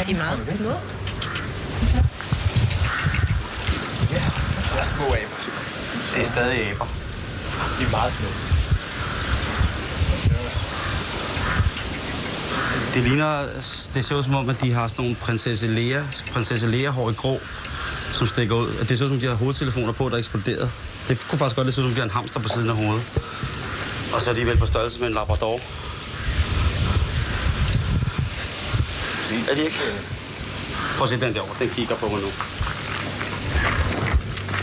De er meget små. Der er små aber. Det er stadig aber. De er meget små. Det ligner, det ser ud som om, at de har sådan nogle prinsesse Lea, prinsesse Lea hår i grå, som stikker ud. Det ser ud som, de har hovedtelefoner på, der er eksploderet. Det kunne faktisk godt se ud som, de har en hamster på siden af hovedet. Og så er de vel på størrelse med en labrador. Er de ikke? Prøv at se den derovre. Den kigger på mig nu.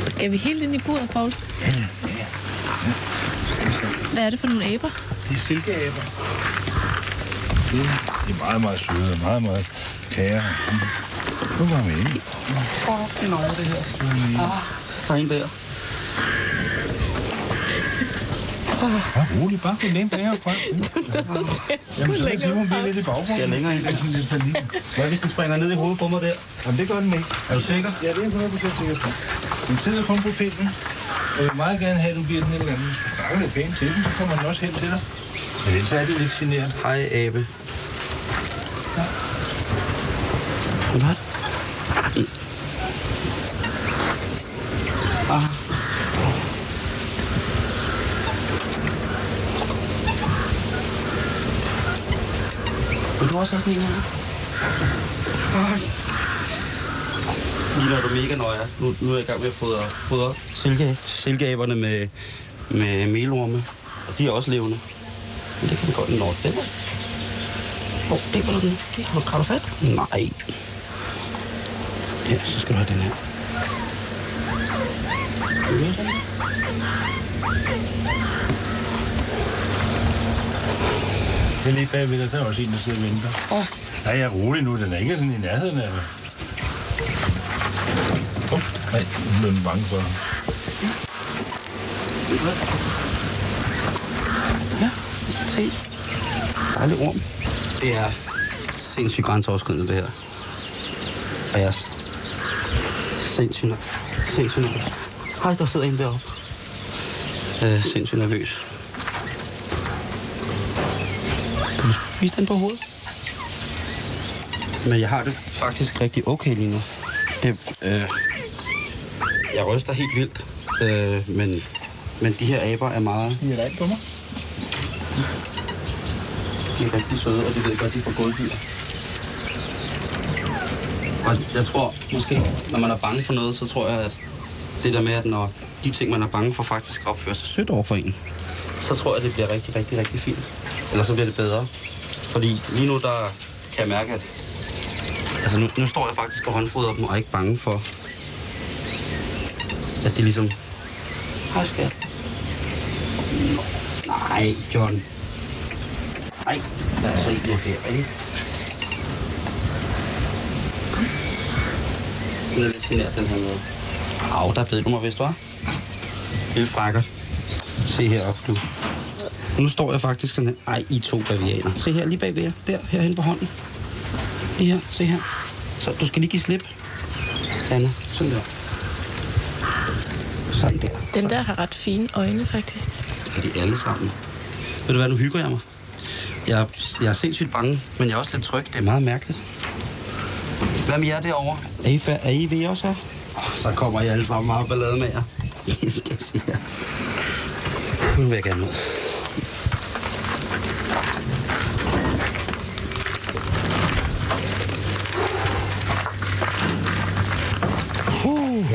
Skal vi helt ind i buret, Paul? Hvad er det for nogle aber? Det er silkeaber. De er meget, meget søde og meget, meget kære. Nu var vi inde. Åh, det er nøje, det her. Ah, der er en der. Ja, rolig. Bare gå nemt herfra. Jamen, så kan Simon blive lidt i baggrunden. Jeg er længere ind. Lidt panik. Hvad hvis den springer ned i hovedet på mig der? Jamen, det gør den ikke. Er du sikker? Ja, det er jeg 100% sikker på. Den sidder kun på pinden. Og jeg vil meget gerne have, at du giver den et eller andet. Hvis du snakker lidt pænt til den, så kommer den også hen til dig. Men ellers er det lidt generet. Hej, abe. Hvad? Du også have sådan en her? Ah. Lige når du mega nøje. Nu, nu er jeg i gang med at fodre, fodre silke, silkeaberne med, med melorme. Og de er også levende. Men det kan vi godt nå. Den er... Åh, oh, det var den. Har du kravet fat? Nej. Ja, så skal du have den her. Det er lige bagved dig, der er også en, der sidder og venter. Åh. Nej, jeg er rolig nu. Den er ikke sådan i nærheden af mig. Oh, nej, nu er den bange for. Ja, se. Dejlig orm. Det er sindssygt grænseoverskridende, det her. Og jeg er sindssygt, sindssygt nervøs. Hej, der sidder en deroppe. Jeg er sindssygt nervøs. Vis den på hovedet. Men jeg har det faktisk rigtig okay lige nu. Det, øh, jeg ryster helt vildt, øh, men, men de her aber er meget... Sniger der ikke på mig? De er rigtig søde, og de ved godt, de får gulvdyr. Og jeg tror måske, når man er bange for noget, så tror jeg, at det der med, at når de ting, man er bange for, faktisk opfører sig sødt over for en, så tror jeg, det bliver rigtig, rigtig, rigtig fint. Eller så bliver det bedre. Fordi lige nu, der kan jeg mærke, at altså nu, nu står jeg faktisk og håndfodrer dem, og er ikke bange for, at de ligesom... Hej, skat. Nej, John. Nej, lad os se nu her, ikke? Den er lidt genert, den her med. Au, der bed du mig vist, hva'? Lille frakker. Se heroppe, du. Nu står jeg faktisk sådan her. Ej, I to bavianer. Se her, lige bagved jer. Der, herhen på hånden. Lige her, se her. Så du skal lige give slip. Anna, sådan der. Sådan der. Den der har ret fine øjne, faktisk. Det er de alle sammen. Ved du hvad, nu hygger jeg mig. Jeg, jeg er sindssygt bange, men jeg er også lidt tryg. Det er meget mærkeligt. Hvad med jer derovre? Er I, er I ved også her? Så kommer I alle sammen meget ballade med jer. I skal jeg sige. Nu vil jeg gerne ud. Uh.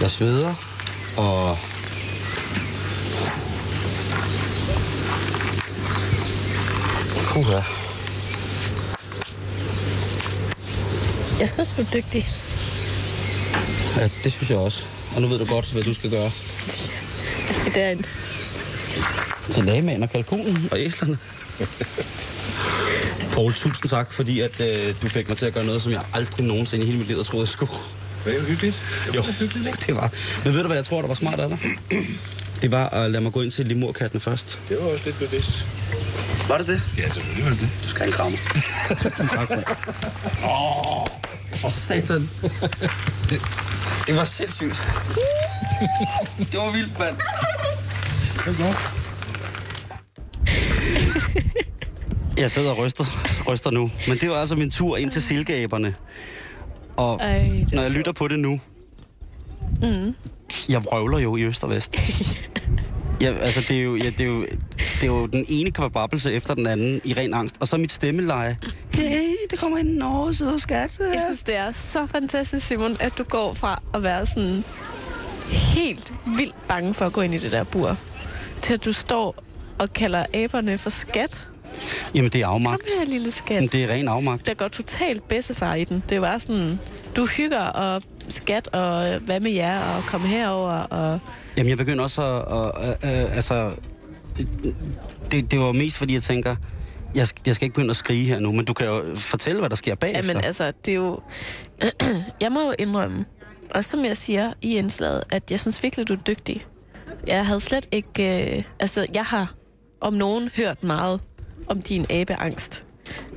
Jeg sveder, og Uha. Jeg synes, du er dygtig. Ja, det synes jeg også. Og nu ved du godt, hvad du skal gøre. Jeg skal derind. Til lagmand og kalkunen og æslerne. Poul, tusind tak, fordi at, øh, du fik mig til at gøre noget, som jeg aldrig nogensinde i hele mit liv troet, jeg skulle. Det er jo hyggeligt. Det Jo, det var. Men ved du, hvad jeg tror, der var smart af dig? Det var at lade mig gå ind til limurkatten først. Det var også lidt bevidst. Var det det? Ja, selvfølgelig var det det. Du skal have en krammer. tak, mand. Åh, oh, satan. Det, det var sindssygt. det var vildt, mand. Det var godt. Jeg sidder og ryster, ryster nu. Men det var altså min tur ind til silkeaberne. Og Ej, når jeg lytter på det nu... Mm. Jeg vrøvler jo i øst og vest. Ja, altså, det er, jo, ja, det, er jo, det er jo den ene kvababbelse efter den anden i ren angst. Og så mit stemmeleje. Hey, det kommer ind Norge, søde skat. Jeg synes, det er så fantastisk, Simon, at du går fra at være sådan helt vildt bange for at gå ind i det der bur, til at du står og kalder aberne for skat. Jamen, det er Kom afmagt. her, lille skat. Det er ren afmagt. Der går totalt bedstefar i den. Det var sådan, du hygger og skat, og hvad med jer, og kom herover og... Jamen, jeg begynder også at... at, at, at altså, det, det var mest, fordi jeg tænker, jeg, jeg skal ikke begynde at skrige her nu, men du kan jo fortælle, hvad der sker bagefter. Jamen altså, det er jo... jeg må jo indrømme, og som jeg siger i indslaget, at jeg synes virkelig, du er dygtig. Jeg havde slet ikke... Øh, altså, jeg har om nogen hørt meget om din abeangst.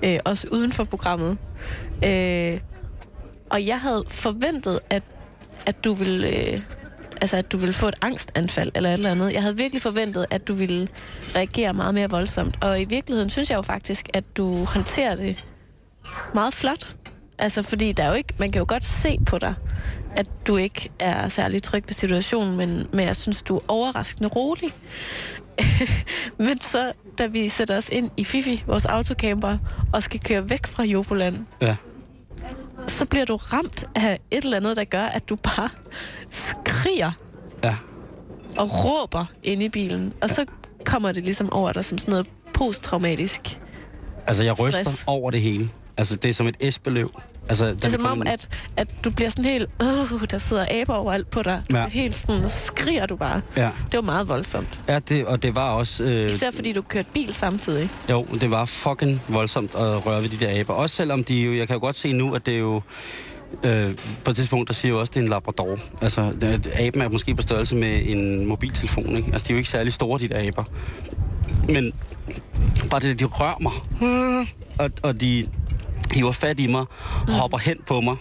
Øh, også uden for programmet. Øh, og jeg havde forventet, at, at du ville... Øh, altså, at du ville få et angstanfald eller et eller andet. Jeg havde virkelig forventet, at du ville reagere meget mere voldsomt. Og i virkeligheden synes jeg jo faktisk, at du håndterer det meget flot. Altså, fordi der er jo ikke, man kan jo godt se på dig, at du ikke er særlig tryg ved situationen, men, men jeg synes, du er overraskende rolig. men så, da vi sætter os ind i Fifi, vores autocamper, og skal køre væk fra Joboland, Ja. så bliver du ramt af et eller andet, der gør, at du bare skriger Ja. og råber ind i bilen. Og så kommer det ligesom over dig som sådan noget posttraumatisk. Altså, jeg ryster Stress. over det hele. Altså, det er som et esbeløv. Altså, Det er som om, at, at du bliver sådan helt... Uh, der sidder aber overalt på dig. Du Ja. helt sådan, så skriger du bare. Ja, Det var meget voldsomt. ja det, og det var også... Øh, Især fordi du kørte bil samtidig. Jo, det var fucking voldsomt at røre ved de der aber. Også selvom de jo, jeg kan jo godt se nu, at det er jo... Øh, på et tidspunkt, der siger jo også, at det er en labrador. Altså, det, aben er måske på størrelse med en mobiltelefon, ikke? Altså, de er jo ikke særlig store, de der aber. Men bare det, de rører mig. Og, og de hiver fat i mig, mm. hopper hen på mig.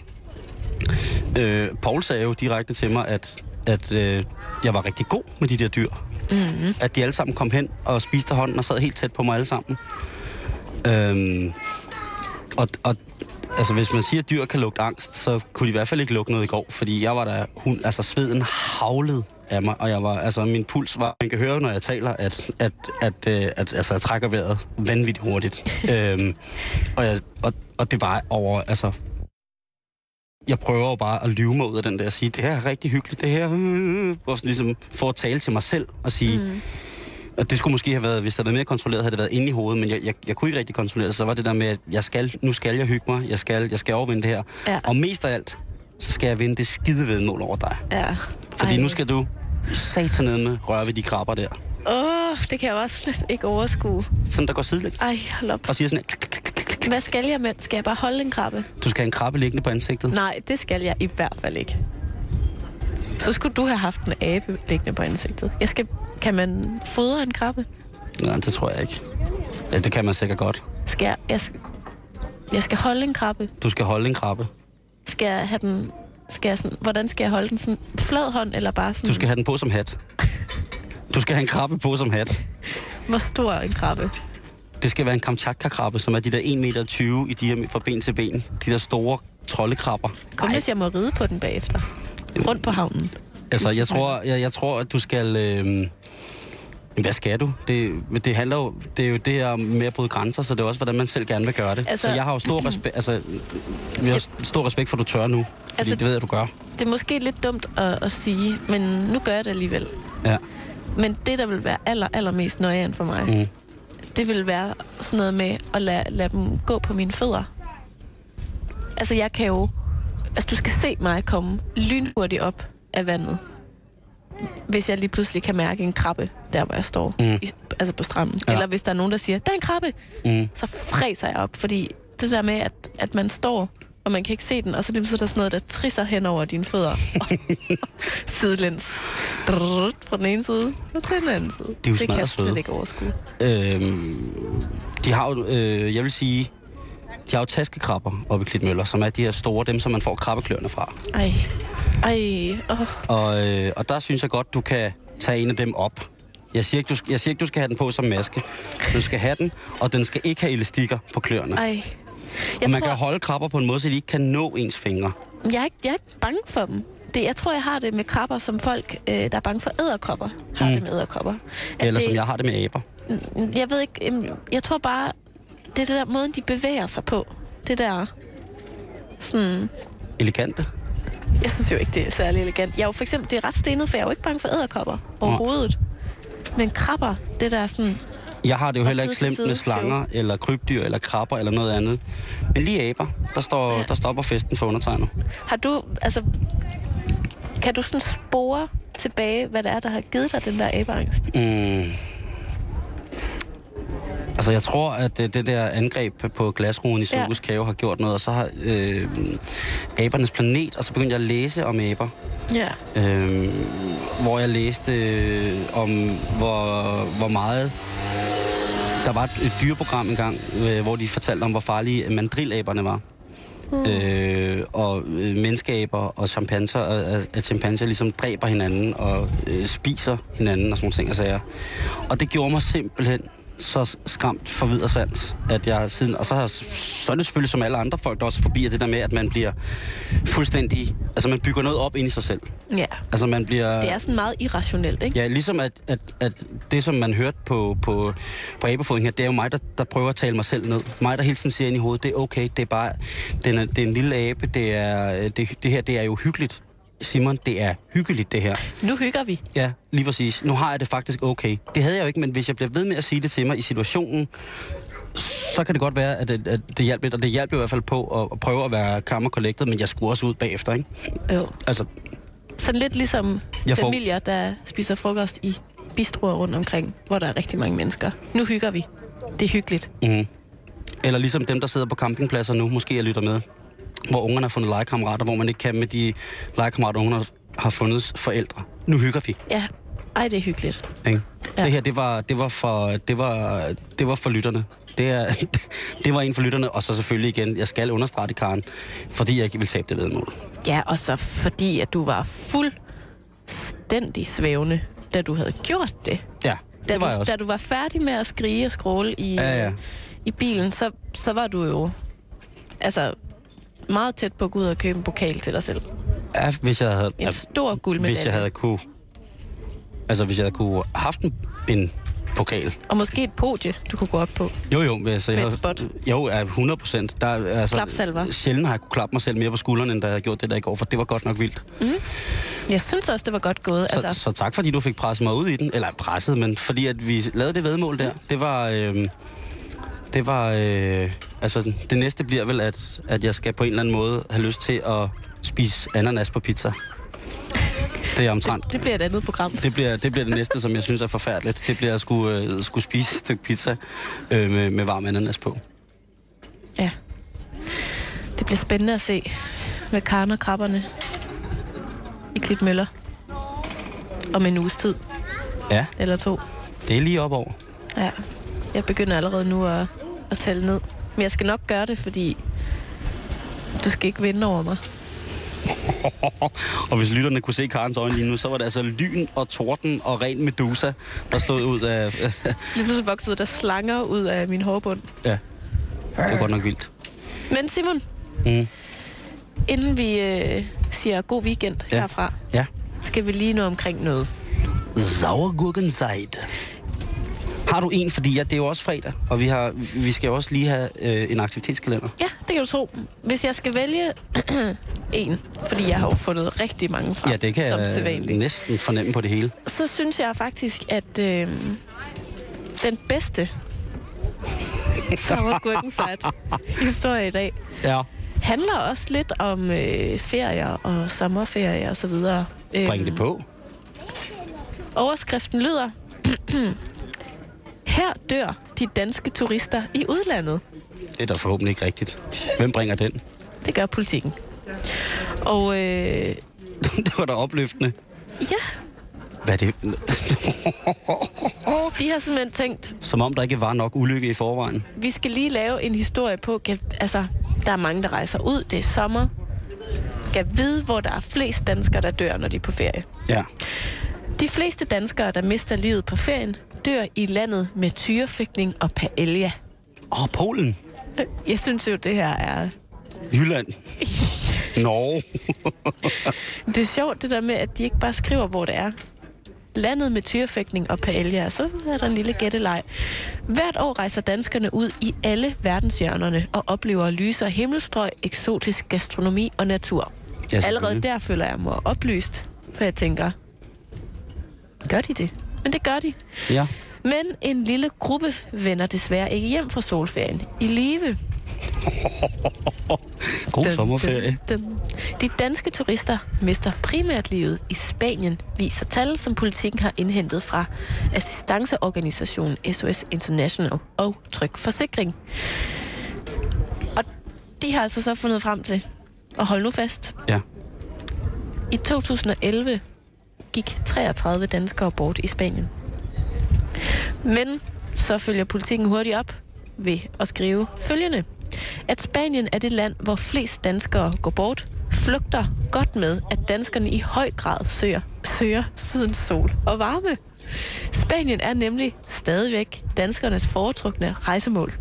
Øh, Paul sagde jo direkte til mig, at, at øh, jeg var rigtig god med de der dyr. Mm-hmm. At de alle sammen kom hen og spiste af hånden og sad helt tæt på mig alle sammen. Øhm, og, og altså, hvis man siger, at dyr kan lugte angst, så kunne de i hvert fald ikke lugte noget i går, fordi jeg var der, hun, altså sveden havlede af mig, og jeg var, altså min puls var, man kan høre, når jeg taler, at, at, at, at, at altså, jeg trækker vejret vanvittigt hurtigt. øhm, og, jeg, og, og det var over, altså, jeg prøver jo bare at lyve mig ud af den der og sige, det her er rigtig hyggeligt, det her, øh, og ligesom for at tale til mig selv og sige, mm. og det skulle måske have været, hvis det havde været mere kontrolleret, havde det været inde i hovedet, men jeg, jeg, jeg kunne ikke rigtig kontrollere det, så var det der med, at jeg skal, nu skal jeg hygge mig, jeg skal, jeg skal overvinde det her. Ja. Og mest af alt, så skal jeg vinde det skide vedmål over dig. Ja. Fordi nu skal du satanede med røre ved de krabber der. Åh, oh, det kan jeg også slet ikke overskue. Sådan der går sidelægs. Ej, hold op. Og siger sådan, her. Hvad skal jeg med? Skal jeg bare holde en krabbe? du skal have en krabbe liggende på ansigtet. Nej, det skal jeg i hvert fald ikke. Så skulle du have haft en abe liggende på ansigtet. Jeg skal, kan man fodre en krabbe? Nej, det tror jeg ikke. Ja, det kan man sikkert godt. Skal jeg, jeg skal holde en krabbe. Du skal holde en krabbe. Skal jeg have den... Skal jeg sådan, hvordan skal jeg holde den? Sådan flad hånd, eller bare sådan... Du skal have den på som hat. Du skal have en krabbe på som hat. Hvor stor er en krabbe? Det skal være en Kamchatka-krabbe, som er de der 1,20 meter i diameter fra ben til ben. De der store troldekrabber. Kun hvis jeg må ride på den bagefter. Rundt på havnen. Altså, jeg tror, jeg, jeg tror at du skal... Øh, hvad skal du? Det, det handler jo, det er jo det her med at bryde grænser, så det er også, hvordan man selv gerne vil gøre det. Altså, så jeg har jo stor respekt, altså, jeg har stor respekt for, at du tør nu. Fordi Altså- det ved jeg, du gør. Det er måske lidt dumt at, at sige, men nu gør jeg det alligevel. Ja. Men det, der vil være aller, allermest nøjeren for mig, Mm. det vil være sådan noget med at lade, lade dem gå på mine fødder. Altså, jeg kan jo... Altså, du skal se mig komme lynhurtigt op af vandet. Hvis jeg lige pludselig kan mærke en krabbe, der hvor jeg står, Mm. i, altså på stranden. Ja. Eller hvis der er nogen, der siger, der er en krabbe, Mm. så fræser jeg op. Fordi det der med, at, at man står, og man kan ikke se den, og så er der sådan noget, der trisser hen over dine fødder. Sidelæns. Fra den ene side og til den anden side. jo det kan jeg slet ikke overskue. Øhm, de har jo, øh, jeg vil sige, de har jo taskekrabber oppe i Klitmøller, som er de her store, dem som man får krabbekløerne fra. Ej. Ej. Oh. Og, øh, og der synes jeg godt, du kan tage en af dem op. Jeg siger, ikke, du, jeg siger ikke, du skal have den på som maske. Du skal have den, og den skal ikke have elastikker på kløerne. Ej. og Jeg man tror, kan holde krabber på en måde, så de ikke kan nå ens fingre. jeg, er ikke, jeg er ikke bange for dem. Det, jeg tror, jeg har det med krabber, som folk, øh, der er bange for æderkopper, har Mm. det med æderkopper. At Eller det, som jeg har det med aber. Jeg ved ikke, jeg tror bare, det er det der måden, de bevæger sig på. Det der, sådan, Elegante. jeg synes jo ikke, det er særlig elegant. Jeg er jo for eksempel, det er ret stenet, for jeg er jo ikke bange for æderkopper overhovedet. Men krabber, det der sådan, Jeg har det jo heller ikke slemt med slanger, eller krybdyr, eller krabber, eller noget andet. Men lige aber, der, står, Ja. der stopper festen for undertegnet. har du, altså, kan du sådan spore tilbage, hvad det er, der har givet dig den der abeangst? Mm. Altså, jeg tror, at det, det der angreb på glasruen i Zoologisk Have har gjort noget, og så har øh, abernes planet, og så begyndte jeg at læse om aber, Ja. øh, hvor jeg læste øh, om, hvor, hvor meget... Der var et, et dyreprogram engang, øh, hvor de fortalte om, hvor farlige mandrilaberne var. Mm. Øh, og øh, menneskeaber og chimpanser, og, at, at chimpanser ligesom dræber hinanden og øh, spiser hinanden og sådan nogle ting og sager. Og det gjorde mig simpelthen så skræmt for videre sands, at jeg siden... Og så, har, så er det selvfølgelig som alle andre folk, der også forbi, det der med, at man bliver fuldstændig... Altså, man bygger noget op ind i sig selv. Ja. Altså, man bliver... Det er sådan meget irrationelt, ikke? Ja, ligesom at, at, at det, som man hørte på, på, på abefodring her, det er jo mig, der, der prøver at tale mig selv ned. Mig, der hele tiden siger ind i hovedet, det er okay, det er bare, det er, det er en lille abe, det, er, det, det her, det er jo hyggeligt. Simon, det er hyggeligt det her. Nu hygger vi. Ja, lige præcis. Nu har jeg det faktisk okay. Det havde jeg jo ikke, men hvis jeg bliver ved med at sige det til mig i situationen, så kan det godt være, at det, at det hjælper lidt, og det hjælper i hvert fald på at, at prøve at være karma collected, men jeg skulle også ud bagefter, ikke? Jo. Altså, Sådan lidt ligesom Jeg får- familier, der spiser frokost i bistroer rundt omkring, hvor der er rigtig mange mennesker. Nu hygger vi. Det er hyggeligt. mm. Eller ligesom dem, der sidder på campingpladser nu, måske jeg lytter med, hvor ungerne har fundet legekammerater, hvor man ikke kan med de legekammerater, ungerne har fundet forældre. Nu hygger vi. Ja. Ej, det er hyggeligt. Ikke? Ja. Det her, det var, det var, for, det var, det var for lytterne. Det, er, det var en for lytterne, og så selvfølgelig igen, jeg skal understrege det, Karen, fordi jeg ikke vil tabe det vedmål. Ja, og så fordi, at du var fuldstændig svævende, da du havde gjort det. Ja, Da, det var jeg du, også. da du var færdig med at skrige og scrolle i, Ja, ja. i bilen, så, så var du jo altså, meget tæt på at gå ud og købe en pokal til dig selv. Ja, hvis jeg havde... En stor guldmedalje. Hvis jeg havde kunne... Altså, hvis jeg havde kunne haft en, en pokal. Og måske et podie, du kunne gå op på. Jo, jo. Altså, jeg Med et spot. Jo, ja, 100 procent. Der, altså, Klapsalver. Sjældent har jeg kunne klappe mig selv mere på skulderen, end da jeg havde gjort det der i går, for det var godt nok vildt. Jeg synes også, det var godt gået. Så, Altså, så tak, fordi du fik presset mig ud i den. Eller presset, men fordi at vi lavede det vedmål der. Det var... Øh, det var... Øh, altså, det næste bliver vel, at, at jeg skal på en eller anden måde have lyst til at spise ananas på pizza. Det er omtrent. det bliver et andet program. Det bliver, det bliver det næste, som jeg synes er forfærdeligt. Det bliver at skulle, øh, skulle spise et stykke pizza øh, med, med varm ananas på. Ja. Det bliver spændende at se med Karen og krabberne i Klitmøller om en uges tid Ja, eller to. det er lige op over. Ja. Jeg begynder allerede nu at, at tælle ned. Men jeg skal nok gøre det, fordi du skal ikke vinde over mig. Og hvis lytterne kunne se Karens øjne lige nu, så var det altså lyn og torden og ren medusa, der stod ud af... Lige pludselig voksede der slanger ud af min hårbund. ja, det var godt nok vildt. Men Simon, Mm. inden vi øh, siger god weekend Ja. herfra, Ja. skal vi lige nå omkring noget. Sauergurkenzeit. Har du en? Fordi ja, det er jo også fredag, og vi, har, vi skal jo også lige have øh, en aktivitetskalender. Ja, det kan du tro. Hvis jeg skal vælge en, fordi jeg har jo fundet rigtig mange frem, Ja, det kan som jeg sædvanligt, næsten fornemme på det hele. så synes jeg faktisk, at øh, den bedste Sauergurkenzeit historie i dag Ja. handler også lidt om øh, ferier og sommerferie og så videre. Bring det på. Overskriften lyder, her dør de danske turister i udlandet. Det er da forhåbentlig ikke rigtigt. Hvem bringer den? Det gør politikken. Og øh, det var da opløftende. ja, Hvad er det? de har simpelthen tænkt, Som om der ikke var nok ulykke i forvejen. vi skal lige lave en historie på, altså, der er mange, der rejser ud, det er sommer. Kan vide, hvor der er flest danskere, der dør, når de er på ferie. Ja. De fleste danskere, der mister livet på ferien, dør i landet med tyrefægtning og paella. Åh, oh, Polen. Jeg synes jo, det her er... Jylland. Norge. Det er sjovt, det der med, at de ikke bare skriver, hvor det er. Landet med tyrefægtning og paella, så er der en lille gætteleg. Hvert år rejser danskerne ud i alle verdenshjørnerne og oplever lyser himmelstrøg, eksotisk gastronomi og natur. Ja, Allerede der føler jeg mig oplyst, for jeg tænker, gør de det? Men det gør de. Ja. Men en lille gruppe vender desværre ikke hjem fra solferien i live. God sommerferie. Dum, dum. De danske turister mister primært livet i Spanien, viser tal, som politikken har indhentet fra assistanceorganisationen SOS International og Tryg Forsikring. Og de har altså så fundet frem til, og hold nu fast, Ja. i 2011 gik 33 danskere bort i Spanien. Men så følger politikken hurtigt op ved at skrive følgende. At Spanien er det land, hvor flest danskere går bort, flugter godt med, at danskerne i høj grad søger, søger sydens sol og varme. Spanien er nemlig stadigvæk danskernes foretrukne rejsemål.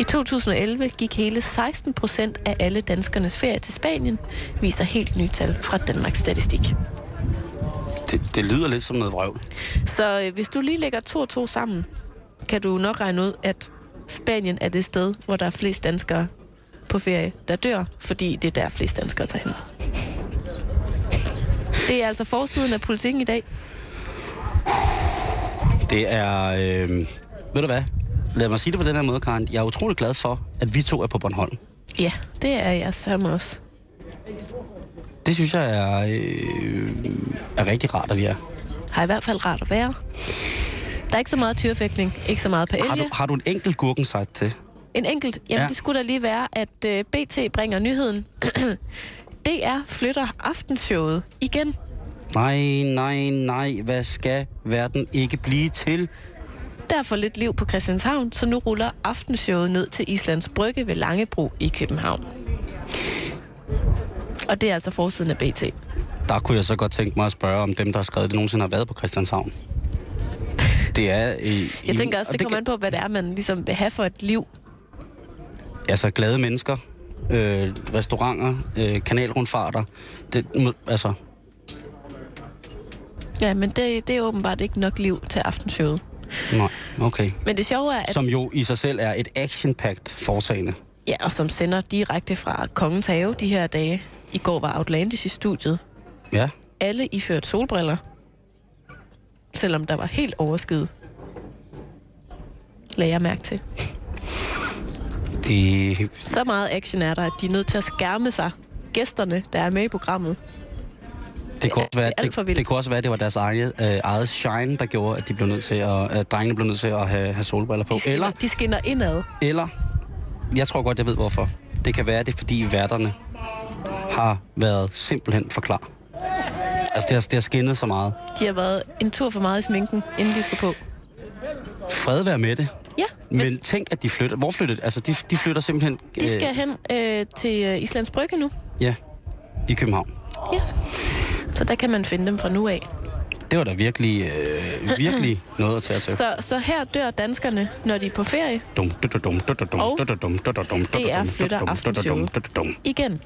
I 2011 gik hele 16 procent af alle danskernes ferie til Spanien, viser helt nye tal fra Danmarks Statistik. Det, det lyder lidt som noget vrøvl. Så øh, hvis du lige lægger to og to sammen, kan du nok regne ud, at Spanien er det sted, hvor der er flest danskere på ferie, der dør, fordi det er der flest danskere tager hen. Det er altså forsiden af politikken i dag. Det er... Øh, ved du hvad? Lad mig sige det på den her måde, Karen. Jeg er utrolig glad for, at vi to er på Bornholm. Ja, det er jeg sørme også. Det synes jeg er, øh, er rigtig rart, at vi er. Har i hvert fald rart at være. Der er ikke så meget tyrefægtning, ikke så meget paella. Har du, har du en enkelt gurkensejt til? En enkelt. Jamen, Ja. det skulle da lige være, at uh, BT bringer nyheden. DR flytter aftenshowet igen. Nej, nej, nej. Hvad skal verden ikke blive til? Der er for lidt liv på Christianshavn, så nu ruller aftenshowet ned til Islands Brygge ved Langebro i København. Og det er altså forsiden af BT. Der kunne jeg så godt tænke mig at spørge, om dem, der har skrevet det, nogensinde har været på Christianshavn. Det er... Øh, Jeg tænker også, det kommer an på, hvad det er, man ligesom vil have for et liv. Altså glade mennesker, øh, restauranter, øh, kanalrundfarter. Det, altså, Ja, men det, det er åbenbart ikke nok liv til aftenshowet. nej, okay. Men det sjove er, at Som jo i sig selv er et action-packed foretagende. Ja, og som sender direkte fra Kongens Have de her dage. I går var Outlandish i studiet. Ja, Alle iført solbriller. Selvom der var helt overskyet. Lagde jeg mærke til. det, Så meget action er der, at de er nødt til at skærme sig. Gæsterne, der er med i programmet. det, kunne også være, det det, det kunne også være, at det var deres eget, øh, eget shine, der gjorde, at de blev nødt til at, at drengene blev nødt til at have, have solbriller på. De skinner, Eller, de skinner indad. eller, jeg tror godt, jeg ved hvorfor. Det kan være, det er, fordi værterne har været simpelthen for klar. Altså, det har, det har skinnet så meget. De har været en tur for meget i sminken, inden de skulle på. Fred være med det. Ja, men, Men tænk, at de flytter. Hvor flytter Altså, de, de flytter simpelthen... de skal hen øh, til øh, Islands Brygge nu. Ja, i København. Ja. Så der kan man finde dem fra nu af. Det var da virkelig, øh, virkelig noget at tage til. Så, så her dør danskerne, når de er på ferie. Dum, dum, dum, dum, dum, dum, Og dum, dum, dum, dum, dum, det er dum, flytter dum, dum, aftenshowet. dum, dum, dum. Igen.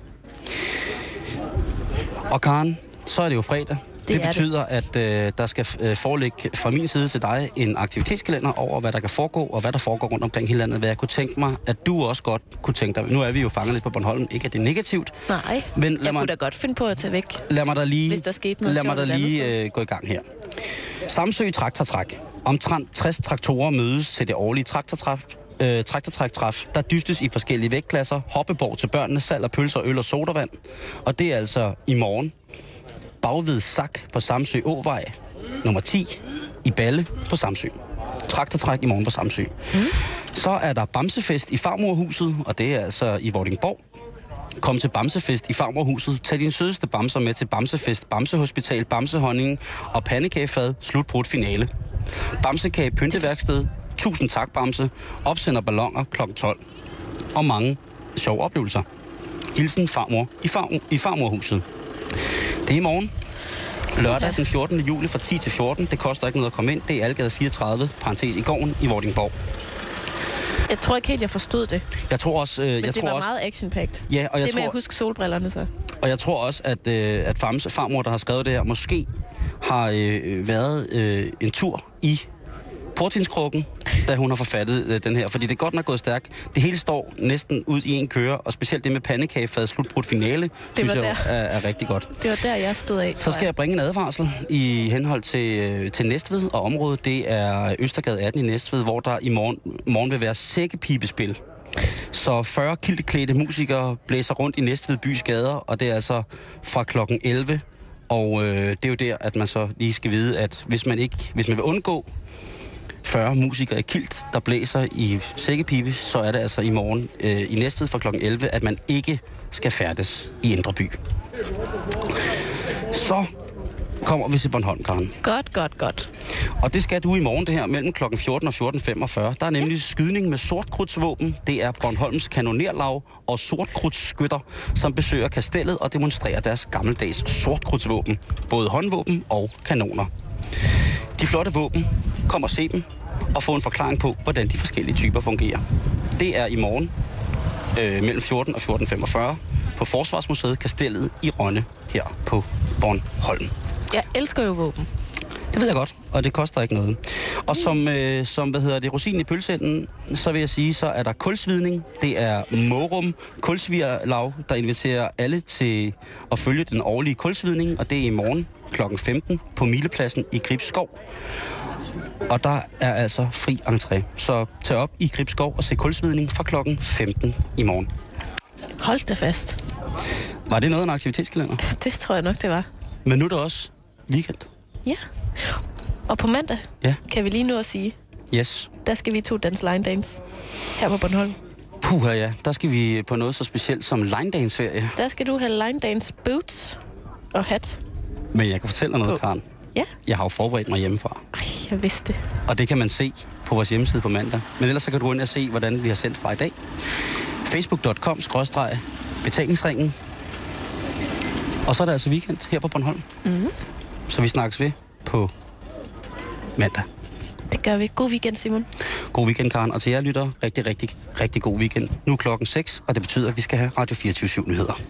Og Karen, så er det jo fredag. Det, det. betyder, at øh, der skal øh, foreligge fra min side til dig en aktivitetskalender over, hvad der kan foregå, og hvad der foregår rundt omkring hele landet. Hvad jeg kunne tænke mig, at du også godt kunne tænke dig. Nu er vi jo fanget lidt på Bornholm. Ikke at det er negativt. Nej, Men lad jeg mig- kunne da godt finde på at tage væk. Lad mig da lige, Hvis der skete noget lad mig da lige øh, gå i gang her. Samsø Traktortræk. Omtrent 60 traktorer mødes til det årlige traktortræf. Øh, traktortræktræf, der dystes i forskellige vægtklasser. Hoppeborg til børnene, salg af pølser, øl og sodavand. Og det er altså i morgen. Bagved Sak på Samsø Åvej, nummer 10, i Balle på Samsø. Traktortræk i morgen på Samsø. Mm. Så er der Bamsefest i Farmorhuset, og det er altså i Vordingborg. Kom til Bamsefest i Farmorhuset. Tag dine sødeste bamser med til Bamsefest, Bamsehospital, Bamsehonning og pandekagefad. Slutbrudt finale. Bamsekage Pynteværksted. Tusind tak, Bamse. Opsender ballonger kl. 12. Og mange sjove oplevelser. Hilsen farmor i, farmor, i Farmorhuset. Det er i morgen. Lørdag den 14. juli fra 10 til 14. Det koster ikke noget at komme ind. Det er Algade 34, parentes i gården i Vordingborg. Jeg tror ikke helt, jeg forstod det. Jeg tror også... Øh, Men jeg det tror var også, meget action-packed. Ja, og jeg det med tror, at huske solbrillerne så. Og jeg tror også, at, øh, at farmor, der har skrevet det her, måske har øh, været øh, en tur i portinskrukken, da hun har forfattet øh, den her. Fordi det er godt nok gået stærkt. Det hele står næsten ud i en køre, og specielt det med pandekagefad slutbrudt finale, det synes jeg der. er, er rigtig godt. Det var der, jeg stod af. Så skal jeg bringe en advarsel i henhold til, øh, til Næstved, og området det er Østergade 18 i Næstved, hvor der i morgen, morgen vil være sækkepibespil. Så 40 kildeklædte musikere blæser rundt i Næstved bys gader, og det er altså fra klokken 11. Og øh, det er jo der, at man så lige skal vide, at hvis man ikke, hvis man vil undgå 40 musikere i kilt, der blæser i sækkepibe, så er det altså i morgen øh, i Næstved fra klokken 11, at man ikke skal færdes i Indre By. Så kommer vi til Bornholm, Karen. Godt, godt, godt. Og det skal du i morgen, det her, mellem kl. 14 og 14.45. Der er nemlig skydning med sortkrudtsvåben. Det er Bornholms kanonerlav og sortkrudtsskytter, som besøger kastellet og demonstrerer deres gammeldags sortkrudtsvåben. Både håndvåben og kanoner. De flotte våben, kom og se dem, og få en forklaring på, hvordan de forskellige typer fungerer. Det er i morgen øh, mellem 14 og 14.45 på Forsvarsmuseet Kastellet i Rønne her på Bornholm. Jeg elsker jo våben. Det ved jeg godt. og det koster ikke noget. Og som, øh, som hvad hedder det, rosin i pølseenden, så vil jeg sige, så er der kulsvidning. Det er Morum Kulsvigerlav, der inviterer alle til at følge den årlige kulsvidning, og det er i morgen kl. 15 på Milepladsen i Gribskov. Og der er altså fri entré. Så tag op i Gribskov og se kulsvidning fra klokken 15 i morgen. Hold da fast. Var det noget af en aktivitetskalender? Det tror jeg nok, det var. Men nu er det også weekend. Ja. Og på mandag, Ja. kan vi lige nu at sige, Yes. der skal vi to danse line dance her på Bornholm. Puh, ja. Der skal vi på noget så specielt som line dance ferie. Der skal du have line dance boots og hat. Men jeg kan fortælle dig noget, På. Karen. Ja. Jeg har jo forberedt mig hjemmefra. Ej, jeg vidste det. Og det kan man se på vores hjemmeside på mandag. Men ellers så kan du gå ind og se, hvordan vi har sendt fra i dag. Facebook.com betalingsringen. Og så er der altså weekend her på Bornholm. Mhm. Så vi snakkes ved på mandag. Det gør vi. God weekend, Simon. God weekend, Karen. Og til jer lytter, rigtig, rigtig, rigtig god weekend. Nu er klokken 6, og det betyder, at vi skal have Radio 24 nyheder.